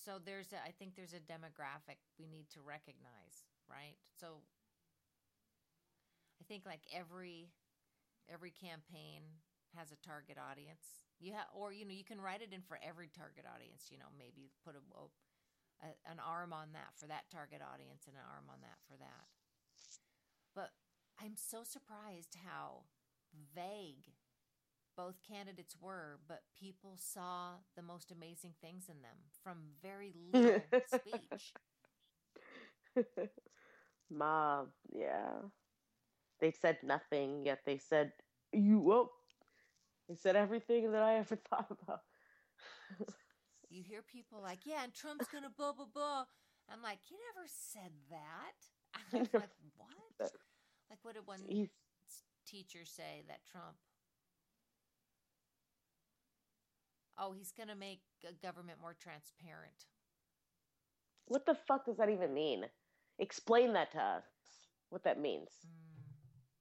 So there's a, I think there's a demographic we need to recognize, right? So I think like every every campaign has a target audience. You have, or you know, you can write it in for every target audience. You know, maybe put a, a an arm on that for that target audience and an arm on that for that. But I'm so surprised how vague both candidates were, but people saw the most amazing things in them from very little speech. mob. Yeah, they said nothing yet. They said you. Whoa. They said everything that I ever thought about. You hear people like, "Yeah, and Trump's gonna blah blah blah." I'm like, "You never said that." I was like, "What?" Like, what did one s- teacher say that Trump? Oh, he's gonna make g- government more transparent. what the fuck does that even mean? Explain that to us. What that means.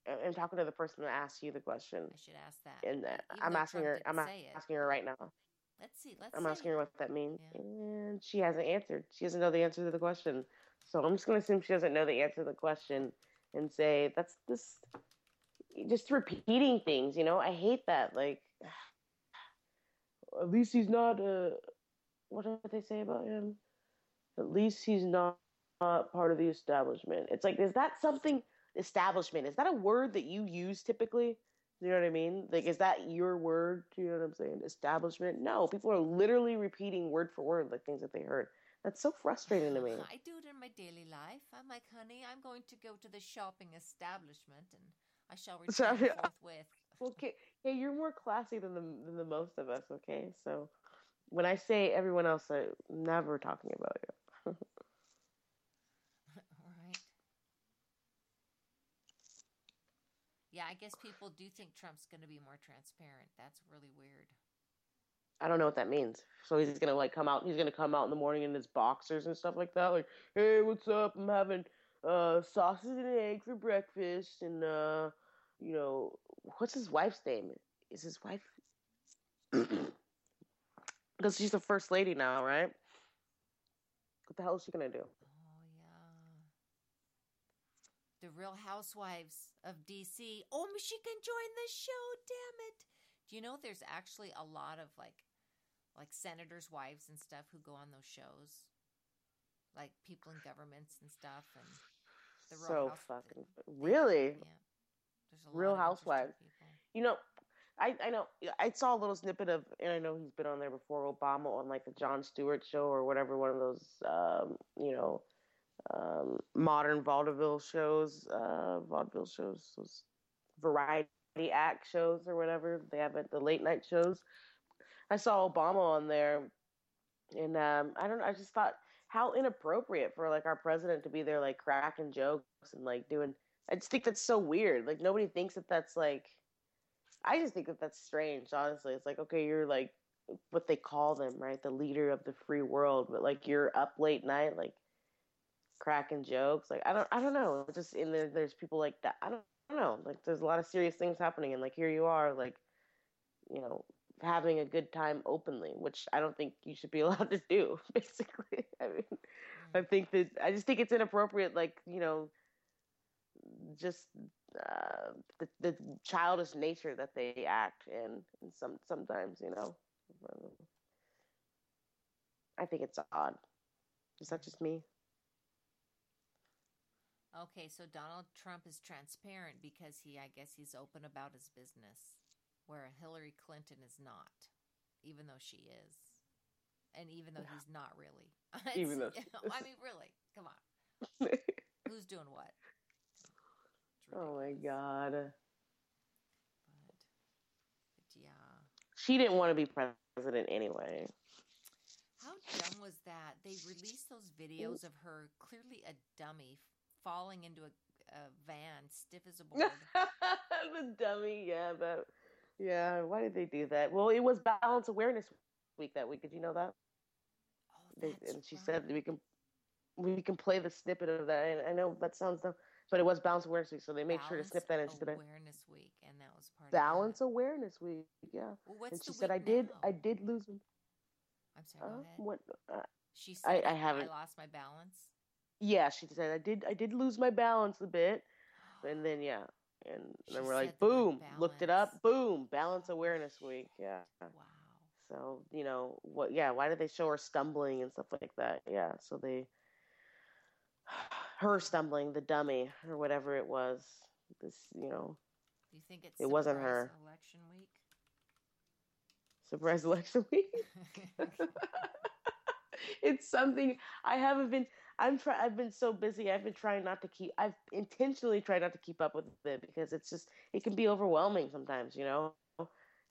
I- I'm talking to the person that asked you the question, I should ask that. and uh, I'm asking Trump her. I'm it. asking her right now. Let's see. Let's. I'm asking it. her what that means, Yeah. and she hasn't answered. She doesn't know the answer to the question. So I'm just gonna assume she doesn't know the answer to the question and say that's this. Just repeating things, you know. I hate that. Like, at least he's not. Uh, what did they say about him? At least he's not part of the establishment. It's like, is that something? Establishment is that a word that you use typically? You know what I mean? Like, is that your word? You know what I'm saying? Establishment? No, people are literally repeating word for word like things that they heard. That's so frustrating to me. I do it in my daily life. I'm like, honey, I'm going to go to the shopping establishment and I shall return Sorry. forthwith. Okay, hey, you're more classy than the than the most of us. Okay, so when I say everyone else, I'm never talking about you. right. Yeah, I guess people do think Trump's going to be more transparent. That's really weird. I don't know what that means. So he's gonna like come out. He's gonna come out in the morning in his boxers and stuff like that. Like, hey, what's up? I'm having uh sausage and egg for breakfast, and uh, you know, what's his wife's name? Is his wife? Because she's the first lady now, right? What the hell is she gonna do? Oh, yeah. The Real Housewives of DC. Oh, she can join the show, damn it. Do you know there's actually a lot of like like senators' wives and stuff who go on those shows? Like people in governments and stuff and the Real So fucking really. Yeah. There's a Real Housewives. You know, I I know I saw a little snippet of, and I know he's been on there before. Obama on like the Jon Stewart show or whatever, one of those um, you know um, modern vaudeville shows, uh, vaudeville shows, those variety act shows or whatever they have at the late night shows. I saw Obama on there, and um, I don't know. I just thought how inappropriate for like our president to be there like cracking jokes and like doing. I just think that's so weird. Like nobody thinks that that's like. I just think that that's strange. Honestly, it's like okay, you're like what they call them, right? The leader of the free world, but like you're up late night, like cracking jokes. Like I don't, I don't know. Just in there, there's people like that. I don't, I don't know. Like there's a lot of serious things happening, and like here you are, like you know, having a good time openly, which I don't think you should be allowed to do. Basically, I mean, I think that I just think it's inappropriate. Like you know, just uh, the the childish nature that they act in, and some sometimes you know. I think it's odd. Is that just me? Okay, so Donald Trump is transparent because he, I guess, he's open about his business, where Hillary Clinton is not, even though she is, and even though he's not really. Even though I mean, really, come on, who's doing what? Oh my god. But, but yeah, She didn't want to be president anyway. how dumb was that? They released those videos of her clearly a dummy falling into a, a van, stiff as a board. the dummy, yeah, but yeah, why did they do that? Well, it was Balance Awareness Week that week. Did you know that? Oh, They, and she right. said we can we can play the snippet of that. And I know that sounds dumb, but it was Balance Awareness Week, so they made sure to Balance snip that into the Awareness Week, and that was part Balance of. Awareness Week. Yeah, Well, what's and she said I did now? I did lose. I'm sorry. Go Uh, ahead. what? Uh, She I- said I haven't- I lost my balance. yeah, she said I did I did lose my balance a bit, and then yeah, and She then we're like, boom, looked it up, boom, Balance Awareness Week. Yeah. Wow. So you know what? Yeah, why did they show her stumbling and stuff like that? Yeah, so they, her stumbling, the dummy or whatever it was. This, you know, Do you think it's It wasn't her. election week? surprise election week. it's something I haven't been. I'm try. I've been so busy. I've been trying not to keep. I've intentionally tried not to keep up with it because it's just it can be overwhelming sometimes. You know.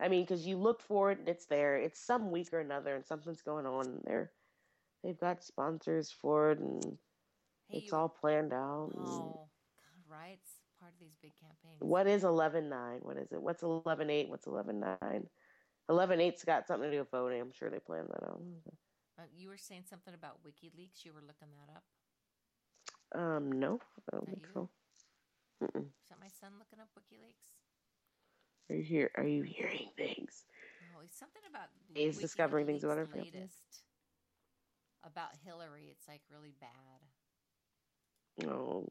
I mean, because you look for it and it's there. It's some week or another, and something's going on. And they're they've got sponsors for it, and Hey, it's you- all planned out. Oh, God, right? It's part of these big campaigns. What is eleven nine? What is it? What's eleven eight? What's eleven nine? Eleven eight's got something to do with voting. I'm sure they planned that out. Uh, you were saying something about WikiLeaks. You were looking that up. Um, no, I don't Not think you? so. Mm-mm. Is that my son looking up WikiLeaks? Are you here? Are you hearing things? No, it's something about He's discovering things about her WikiLeaks' family. latest about Hillary. It's like really bad. No.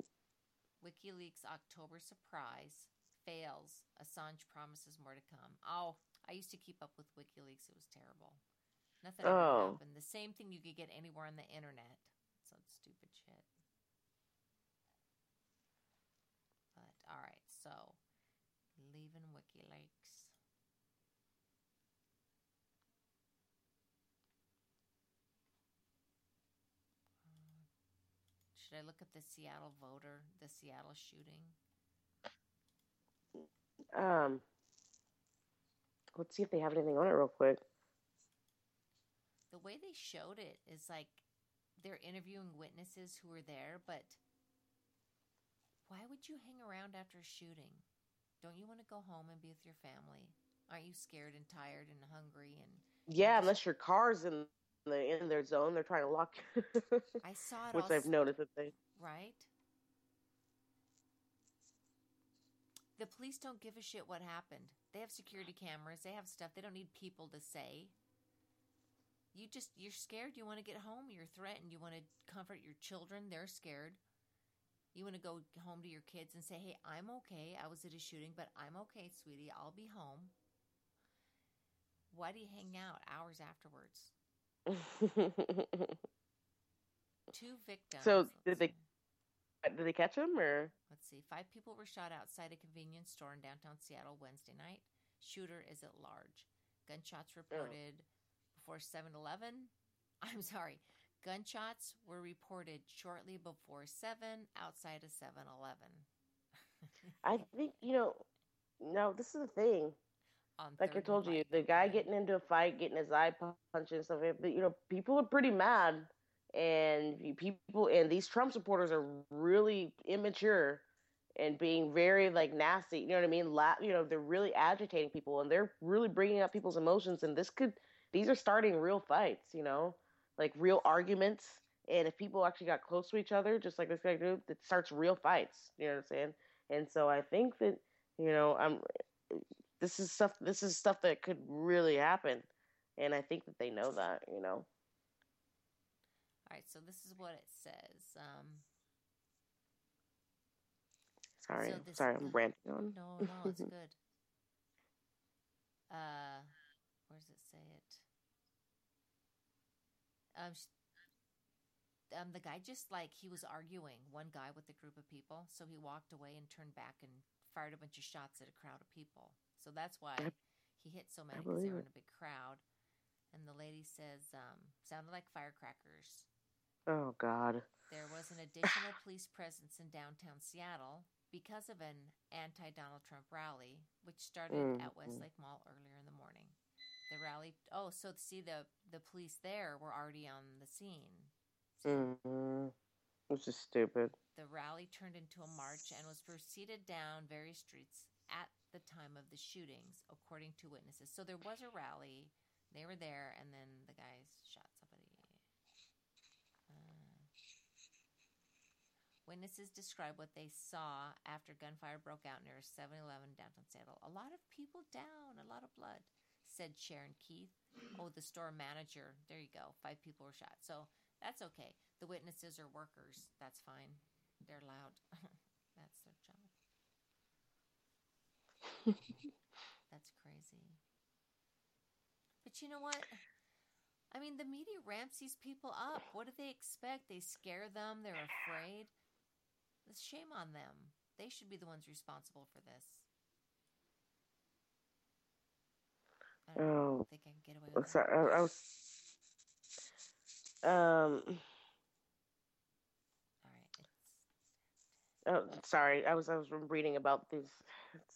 WikiLeaks October surprise fails. Assange promises more to come. Oh, I used to keep up with WikiLeaks. It was terrible. Nothing oh. happened. The same thing you could get anywhere on the internet. Some stupid shit. But all right, so leaving WikiLeaks. Uh, should I look at the Seattle voter, the Seattle shooting? Um, let's see if they have anything on it real quick. The way they showed it is like they're interviewing witnesses who were there, but why would you hang around after a shooting? Don't you want to go home and be with your family? Aren't you scared and tired and hungry and Yeah, unless your car's in the in their zone, they're trying to lock. I saw it Which all I've noticed that they. right? The police don't give a shit what happened. They have security cameras, they have stuff. They don't need people to say. You just you're scared, you want to get home, you're threatened, you want to comfort your children, they're scared. You want to go home to your kids and say, "Hey, I'm okay. I was at a shooting, but I'm okay, sweetie. I'll be home." Why do you hang out hours afterwards? Two victims. so did they did they catch him or? Let's see. Five people were shot outside a convenience store in downtown Seattle Wednesday night. Shooter is at large. Gunshots oh. reported before 7 Eleven. I'm sorry. Gunshots were reported shortly before 7 outside a 7 Eleven. I think you know. No, this is the thing. On Like I told you, the guy getting into a fight, getting his eye punched and stuff. But you know, people are pretty mad, and people and these Trump supporters are really immature and being very like nasty. You know what I mean? La- you know, they're really agitating people, and they're really bringing up people's emotions. And this could, these are starting real fights. You know, like real arguments. And if people actually got close to each other, just like this guy did, it starts real fights. You know what I'm saying? And so I think that you know, I'm this is stuff this is stuff that could really happen and i think that they know that you know All right, so this is what it says. Um, sorry So this- sorry i'm ranting on no, no, it's good. Uh, where does it say it? Um, sh- um, the guy just like he was arguing one guy with a group of people, so he walked away and turned back and fired a bunch of shots at a crowd of people. So that's why he hit so many because they were in a big crowd. And the lady says, um, sounded like firecrackers. oh god There was an additional police presence in downtown Seattle because of an anti Donald Trump rally, which started at Mhm. Westlake Mall earlier in the morning. The rally, oh, so see, the, the police there were already on the scene. mm-hmm. which is stupid The rally turned into a march and was proceeded down various streets at the time of the shootings, according to witnesses. So there was a rally, they were there, and then the guys shot somebody. Uh, witnesses describe what they saw after gunfire broke out near a 7 Eleven downtown Seattle. A lot of people down, a lot of blood, said Sharon Keith. Oh, the store manager. There you go. Five people were shot. So that's okay. The witnesses are workers. That's fine. They're loud. That's their job. That's crazy. But you know what? I mean, the media ramps these people up. What do they expect? They scare them. They're afraid. It's shame on them. They should be the ones responsible for this. I don't oh think I can get away with sorry I, I was um All right. It's, oh, sorry i was i was reading about these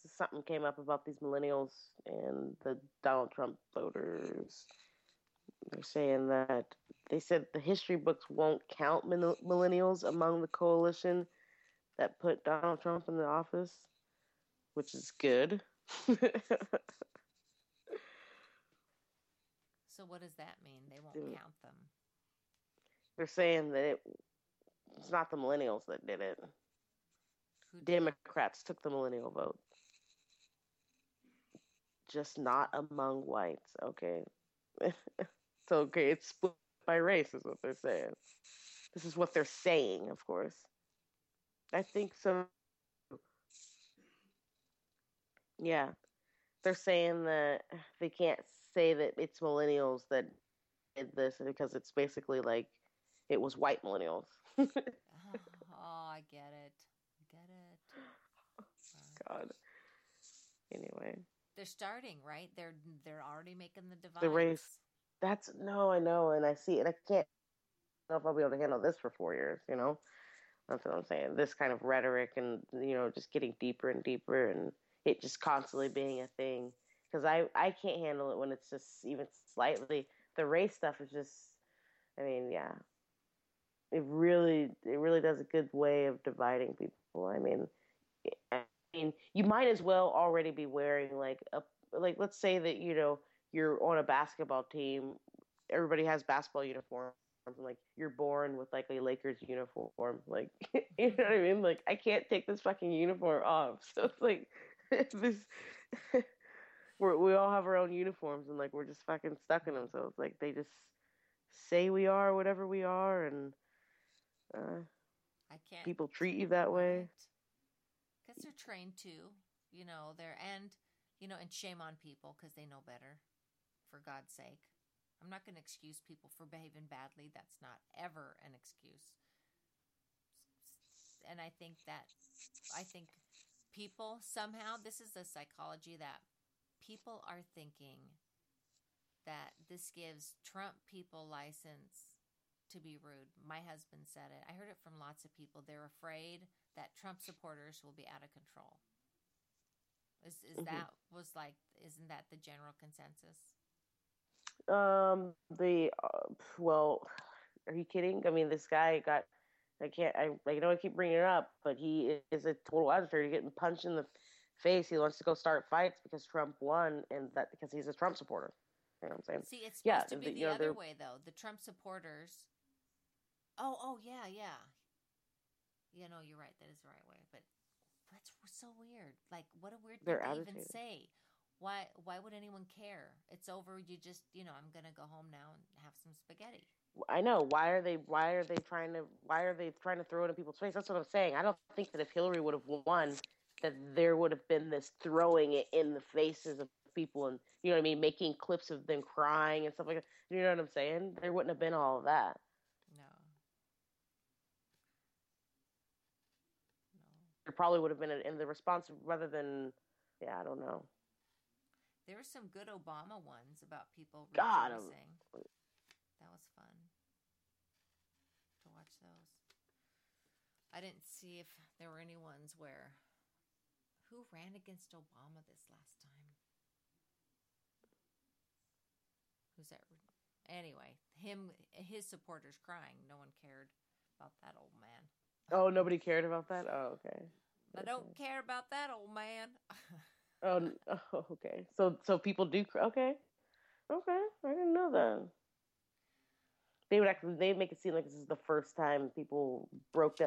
something came up about these millennials and the donald trump voters they're saying that they said the history books won't count millennials among the coalition that put Donald Trump in the office, which is good. so what does that mean? They won't Dude. count them. They're saying that it, it's not the millennials that did it. Who did it? Democrats took the millennial vote. Just not among whites. Okay. it's okay. It's split by race, is what they're saying. This is what they're saying, of course. I think so. Yeah. They're saying that they can't say that it's millennials that did this because it's basically like it was white millennials. oh, I get it. I get it. god. Anyway, They're starting, right? They're they're already making the divides. the race. That's no, I know, and I see it. I can't I don't know if I'll be able to handle this for four years. You know, that's what I'm saying. This kind of rhetoric, and you know, just getting deeper and deeper, and it just constantly being a thing. Because I I can't handle it when it's just even slightly. The race stuff is just. I mean, yeah. It really, it really does a good way of dividing people. I mean, I mean, you might as well already be wearing like a like. Let's say that you know you're on a basketball team. Everybody has basketball uniforms. Like you're born with like a Lakers uniform. Like you know what I mean? Like I can't take this fucking uniform off. So it's like this. We're, we all have our own uniforms and like we're just fucking stuck in them. So it's like they just say we are whatever we are, and uh, I can't. people treat you that way. Because they're trained to, you know, they're and you know, and shame on people because they know better. For God's sake, I'm not going to excuse people for behaving badly. That's not ever an excuse. And I think that I think people somehow this is the psychology that people are thinking that this gives Trump people license to be rude. My husband said it. I heard it from lots of people. They're afraid that Trump supporters will be out of control. Is is Mhm. that was like isn't that the general consensus? Um, the uh, well, are you kidding? I mean, this guy got. I can't. I, I know I keep bringing it up, but he is a total agitator. Getting punched in the face. He wants to go start fights because Trump won, and that because he's a Trump supporter. You know what I'm saying? See, it's supposed Yeah, to be the- the, you know, other way though. The Trump supporters. Oh, oh yeah, yeah. Yeah, no, you're right. That is the right way. But that's so weird. Like, what a weird thing to even say. Why? Why would anyone care? It's over. You just, you know, I'm gonna go home now and have some spaghetti. I know. Why are they? Why are they trying to? Why are they trying to throw it in people's face? That's what I'm saying. I don't think that if Hillary would have won, that there would have been this throwing it in the faces of people, and you know what I mean, making clips of them crying and stuff like that. You know what I'm saying? There wouldn't have been all of that. No. No. There probably would have been in the response rather than, yeah, I don't know. There were some good Obama ones about people God, um, rejoicing. That was fun to watch those. I didn't see if there were any ones where who ran against Obama this last time. Who's that? Anyway, him, his supporters crying. No one cared about that old man. Oh, nobody cared about that. Oh, okay. I don't care about that old man. Oh, oh, okay. So, so people do. cr- Okay, okay. I didn't know that. They would actually. They make it seem like this is the first time people broke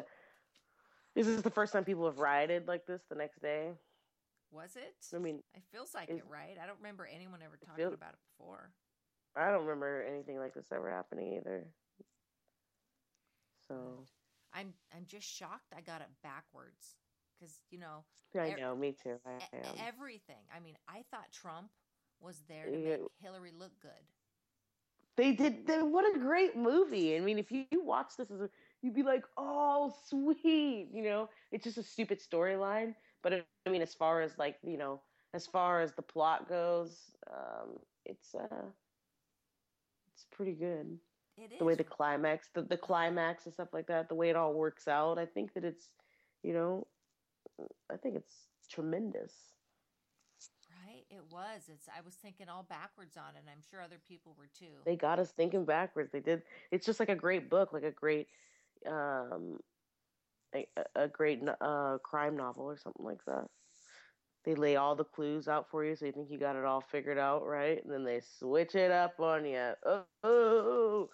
the. This is the first time people have rioted like this the next day. Was it? I mean, It feels like it, right? I don't remember anyone ever talking feels- about it before. I don't remember anything like this ever happening either. So I'm I'm just shocked I got it backwards because you know I know, me too. I am. everything. I mean, I thought Trump was there to make Hillary look good. They did. They, what a great movie! I mean, if you, you watch this as a, you'd be like, "Oh, sweet," you know. It's just a stupid storyline, but I mean, as far as like you know, as far as the plot goes, um, it's uh, it's pretty good. It is The way the climax, the the climax and stuff like that, the way it all works out. I think that it's, you know, I think it's tremendous. right. It was. It's. I was thinking all backwards on it. and I'm sure other people were too. they got us thinking backwards. They did. It's just like a great book, like a great, um, a, a great uh, crime novel or something like that. They lay all the clues out for you, so you think you got it all figured out, right? And then they switch it up on you. Oh, oh,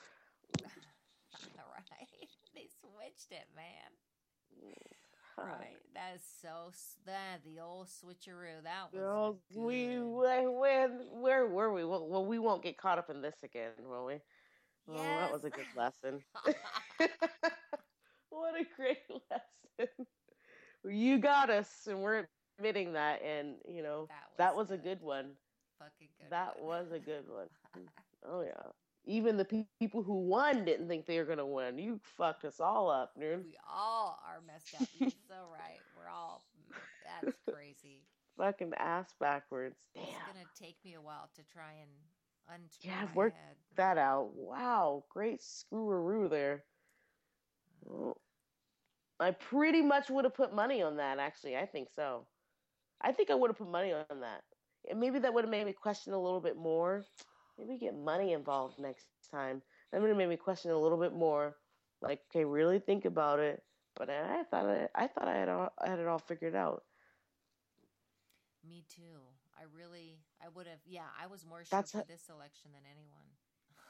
right. They switched it, man. Right. That is so. That the old switcheroo. That was. Girls, we where, where where were we? Well, well, we won't get caught up in this again, will we? Oh, that was a good lesson. what a great lesson. You got us, and we're admitting that. And you know That that was was a good. good one. Fucking good. That one. was a good one. Oh yeah. Even the pe- people who won didn't think they were gonna win. You fucked us all up, dude. We all are messed up. You're so right. We're all. That's crazy. Fucking ass backwards. Damn. It's gonna take me a while to try and unscrew Yeah, I've worked head. that out. Wow, great screwaroo there. Uh, well, I pretty much would have put money on that. Actually, I think so. I think I would have put money on that. And maybe that would have made me question a little bit more. Maybe get money involved next time. That would have made me question a little bit more. Like, okay, really think about it. But I thought I, I thought I had all, I had it all figured out. Me too. I really, I would have. Yeah, I was more sure That's for a- this election than anyone.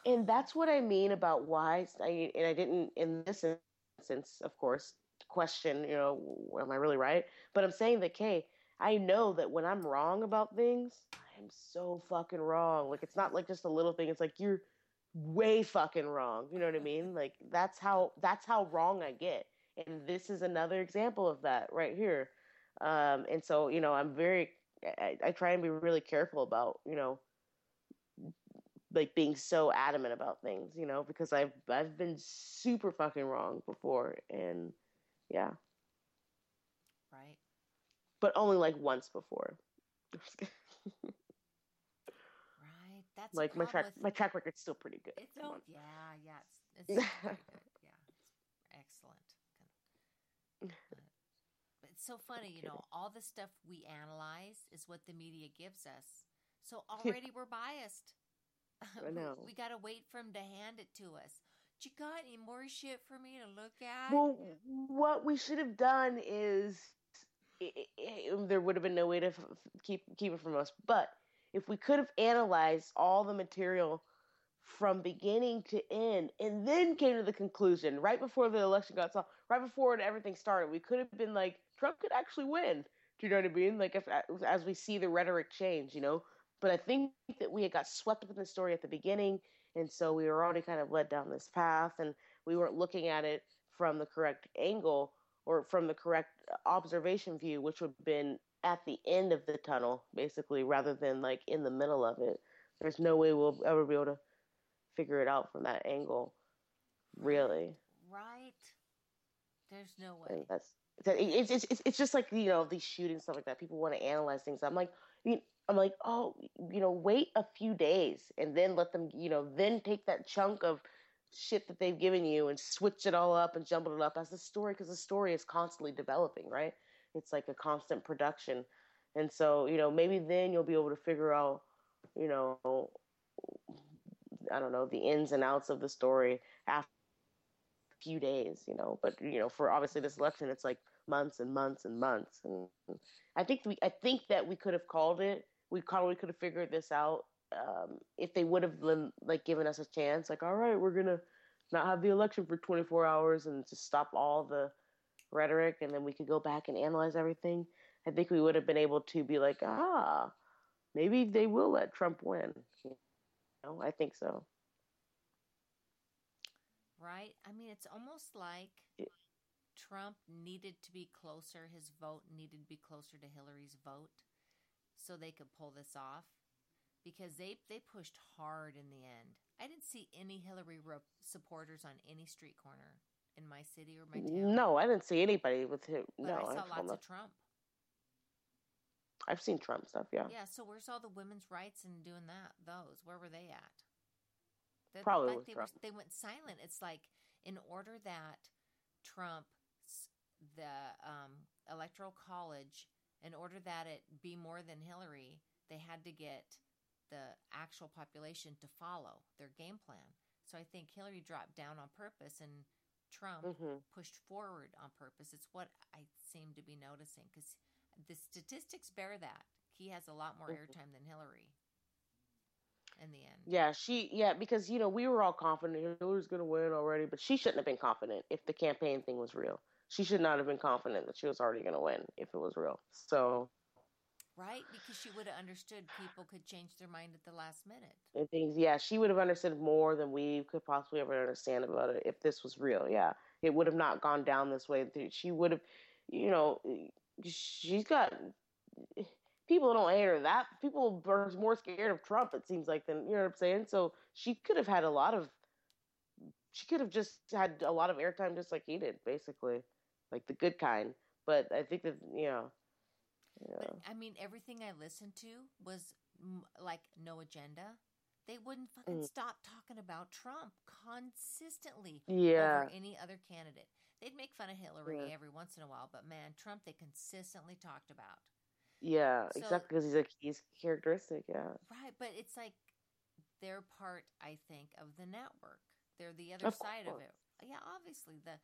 and that's what I mean about why I and I didn't in this instance, of course, question, you know, am I really right? But I'm saying that, Kay, I know that when I'm wrong about things, I'm so fucking wrong. Like it's not like just a little thing. It's like you're way fucking wrong. You know what I mean? Like that's how that's how wrong I get. And this is another example of that right here. Um, and so, you know, I'm very I, I try and be really careful about, you know, like being so adamant about things, you know, because I've I've been super fucking wrong before, and yeah, Right? but only like once before. Right. That's like my track with- my track record's still pretty good. It's oh, yeah, yeah. It's, it's pretty good. It's excellent. But but it's so funny, you know. All the stuff we analyze is what the media gives us. So already we're biased. I know. we got to wait for them to hand it to us. Do You got any more shit for me to look at? Well, what we should have done is i i um, there would have been no way to f- keep keep it from us. But if we could have analyzed all the material from beginning to end, and then came to the conclusion right before the election got started, right before everything started, we could have been like, Trump could actually win. Do you know what I mean? Like if as we see the rhetoric change, you know. But I think that we had got swept up in the story at the beginning, and so we were already kind of led down this path, and we weren't looking at it from the correct angle or from the correct uh, observation view, which would have been at the end of the tunnel, basically, rather than like in the middle of it. There's no way we'll ever be able to figure it out from that angle, really. right? There's no And way. that's that it's, it's it's just like you know these shootings stuff like that. People want to analyze things. I'm like, I'm like, oh, you know, wait a few days and then let them, you know, then take that chunk of shit that they've given you and switch it all up and jumble it up as a story because the story is constantly developing, right? It's like a constant production, and so you know maybe then you'll be able to figure out, you know, I don't know the ins and outs of the story after few days, you know. But you know, for obviously this election, it's like months and months and months, and I think we I think that we could have called it. We probably could have figured this out um, if they would have been, like given us a chance. Like, all right, we're gonna not have the election for 24 hours and just stop all the rhetoric, and then we could go back and analyze everything. I think we would have been able to be like, ah, maybe they will let Trump win. You know, I think so. Right? I mean, it's almost like Yeah. Trump needed to be closer. His vote needed to be closer to Hillary's vote so they could pull this off because they they pushed hard in the end. I didn't see any Hillary supporters on any street corner in my city or my town. No, I didn't see anybody with him. but no, I saw I've, lots of Trump. I've seen Trump stuff. Yeah, Yeah, so where's all the women's rights and doing that? Those where were they at? They- Probably like with they Trump. Were, they went silent. It's like in order that Trump, the um, electoral college, in order that it be more than Hillary, they had to get the actual population to follow their game plan. So I think Hillary dropped down on purpose and Trump Mhm. pushed forward on purpose. It's what I seem to be noticing because the statistics bear that he has a lot more Mhm. airtime than Hillary. In the end, Yeah, she yeah because you know we were all confident Hillary's gonna win already, but she shouldn't have been confident if the campaign thing was real. She should not have been confident that she was already gonna win if it was real. So right? Because she would have understood people could change their mind at the last minute. I think yeah, she would have understood more than we could possibly ever understand about it if this was real. Yeah, it would have not gone down this way. She would have, you know, she's got people don't hate her that people are more scared of Trump. It seems like than you know what I'm saying. So she could have had a lot of, she could have just had a lot of airtime just like he did, basically, like the good kind. But I think that you know, Yeah. But I mean, everything I listened to was m- like no agenda. They wouldn't fucking Mm. stop talking about Trump consistently Yeah. over any other candidate. They'd make fun of Hillary Yeah. every once in a while, but man, Trump they consistently talked about. Yeah, So- exactly because he's a he's characteristic. Yeah, Right, but it's like they're part, I think, of the network. They're the other Of side of it. Yeah, obviously the.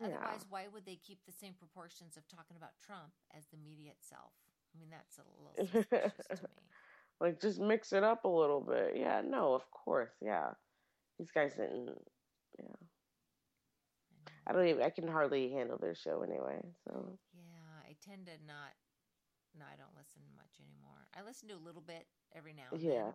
Yeah. Otherwise, why would they keep the same proportions of talking about Trump as the media itself? I mean, that's a little suspicious to me. like just mix it up a little bit. Yeah, no, of course. Yeah, these guys didn't. Yeah, I don't even. I can hardly handle their show anyway. So Yeah, I tend to not. No, I don't listen much anymore. I listen to a little bit every now and Yeah. then.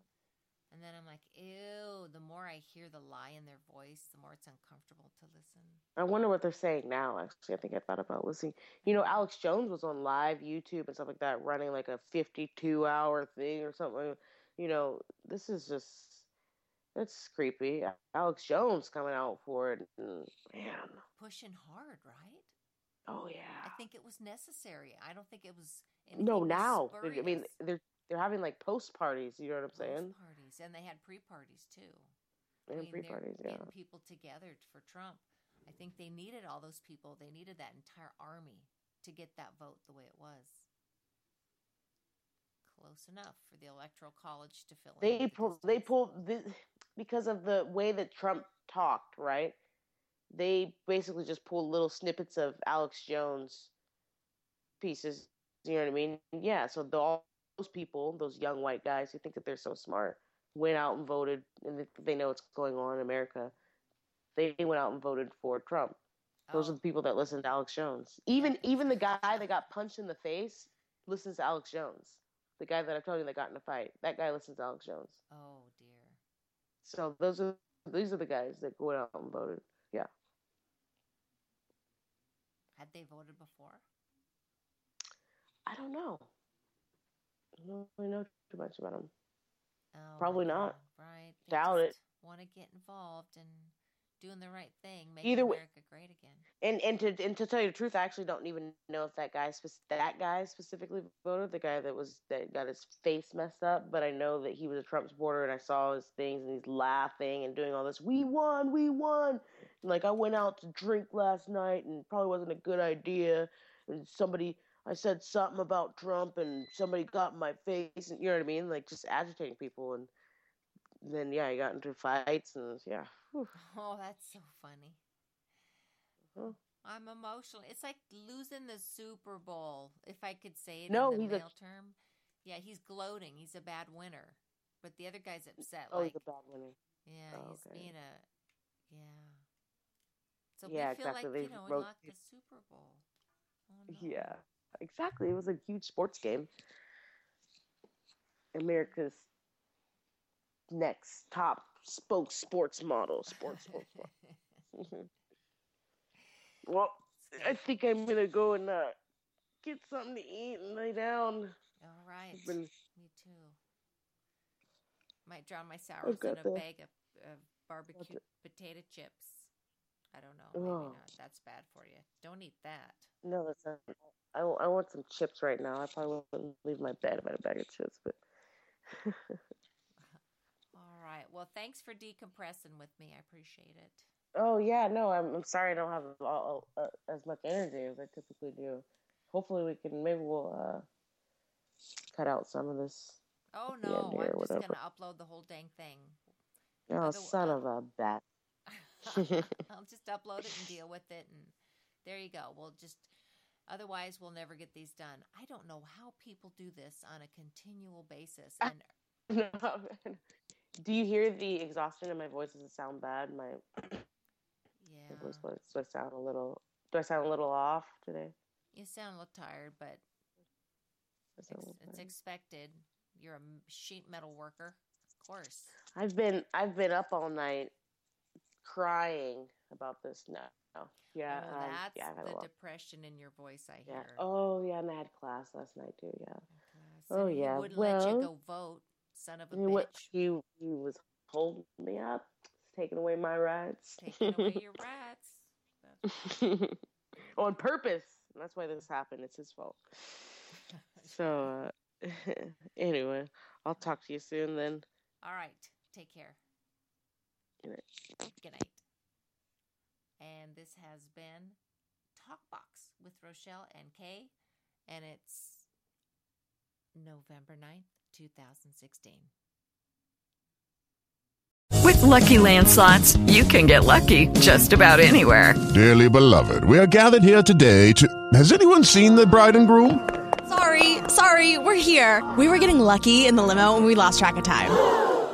And then I'm like, ew, the more I hear the lie in their voice, the more it's uncomfortable to listen. I wonder what they're saying now. Actually, I think I thought about listening. You know, Alex Jones was on live YouTube and stuff like that, running like a fifty-two hour thing or something. You know, this is just that's creepy. Alex Jones coming out for it, and man, Pushing hard, right? Oh yeah. I think it was necessary. I don't think it was. No, anything now I mean they're they're having like post parties. You know what I'm Those saying? parties, and they had pre-parties too. I And mean, pre parties, yeah. getting people together for Trump. I think they needed all those people. They needed that entire army to get that vote the way it was. Close enough for the electoral college to fill in. They the pull they pulled this, because of the way that Trump talked, right? They basically just pulled little snippets of Alex Jones pieces. You know what I mean? Yeah. So the, all those people, those young white guys who think that they're so smart, went out and voted, and they, know what's going on in America. They went out and voted for Trump. Those are Oh, the people that listen to Alex Jones. Even even the guy that got punched in the face listens to Alex Jones. The guy that I told you that got in a fight, that guy listens to Alex Jones. oh dear. So those are these are the guys that went out and voted. Yeah, Had they voted before? I don't know. I don't really know too much about them. Oh, Probably not. Right. Doubt it. Want to get involved and doing the right thing, making Either way- America great again. And and to and to tell you the truth, I actually don't even know if that guy that guy specifically voted. The guy that was that got his face messed up, but I know that he was a Trump supporter, and I saw his things, and he's laughing and doing all this. We won, we won. Like I went out to drink last night, and probably wasn't a good idea. And somebody, I said something about Trump, and somebody got in my face, and you know what I mean, like just agitating people, and then yeah, I got into fights, and yeah. whew. Oh, that's so funny. Huh. I'm emotional. It's like losing the Super Bowl, if I could say it No, in the he's a- term. Yeah, he's gloating. He's a bad winner. But the other guy's upset. Oh, like, he's a bad winner. yeah, Oh, he's okay. being a, yeah. So Yeah, we feel exactly. like, They you know, wrote- the Super Bowl. Oh, no. Yeah, exactly. It was a huge sports game. America's next top spoke sports model. Sports, sports, sports. well, I think I'm gonna go and uh, get something to eat and lay down. All right. Been- Me too. Might drown my sours in a the- bag of, of barbecue potato chips. I don't know. Maybe Oh. not. That's bad for you. Don't eat that. No, that's not. I, I want some chips right now. I probably wouldn't leave my bed if I had a bag of chips, but All right. Well, thanks for decompressing with me. I appreciate it. Oh yeah, no, I'm I'm sorry I don't have all, uh, as much energy as I typically do. Hopefully we can maybe we'll uh, cut out some of this. Oh no, I'm just whatever. gonna upload the whole dang thing. Oh, Other- son of a bat! I'll just upload it and deal with it, and there you go. We'll just. Otherwise, we'll never get these done. I don't know how people do this on a continual basis. And do you hear the exhaustion in my voice? Does it sound bad? My, yeah, my voice sound a little? Do I sound a little off today? you sound a little tired, but I sound a Ex- little it's expected. You're a sheet metal worker, of course. I've been I've been up all night crying about this now. Yeah, oh, um, that's yeah, I've a the depression in your voice. I Yeah. hear. Oh yeah, and I had class last night too. Yeah. Oh, he yeah, wouldn't let you well, go vote, son of a what? bitch. He he was holding me up, taking away my rights. Taking away your rights. On purpose. And that's why this happened. It's his fault. So, uh, anyway, I'll talk to you soon then. All right. Take care. Good night. Good night. And this has been Talkbox with Rochelle and Kay, and it's November 9th, 2016. With Lucky Land slots, you can get lucky just about anywhere. Dearly beloved, we are gathered here today to. Has anyone seen the bride and groom? Sorry, sorry, we're here. We were getting lucky in the limo and we lost track of time.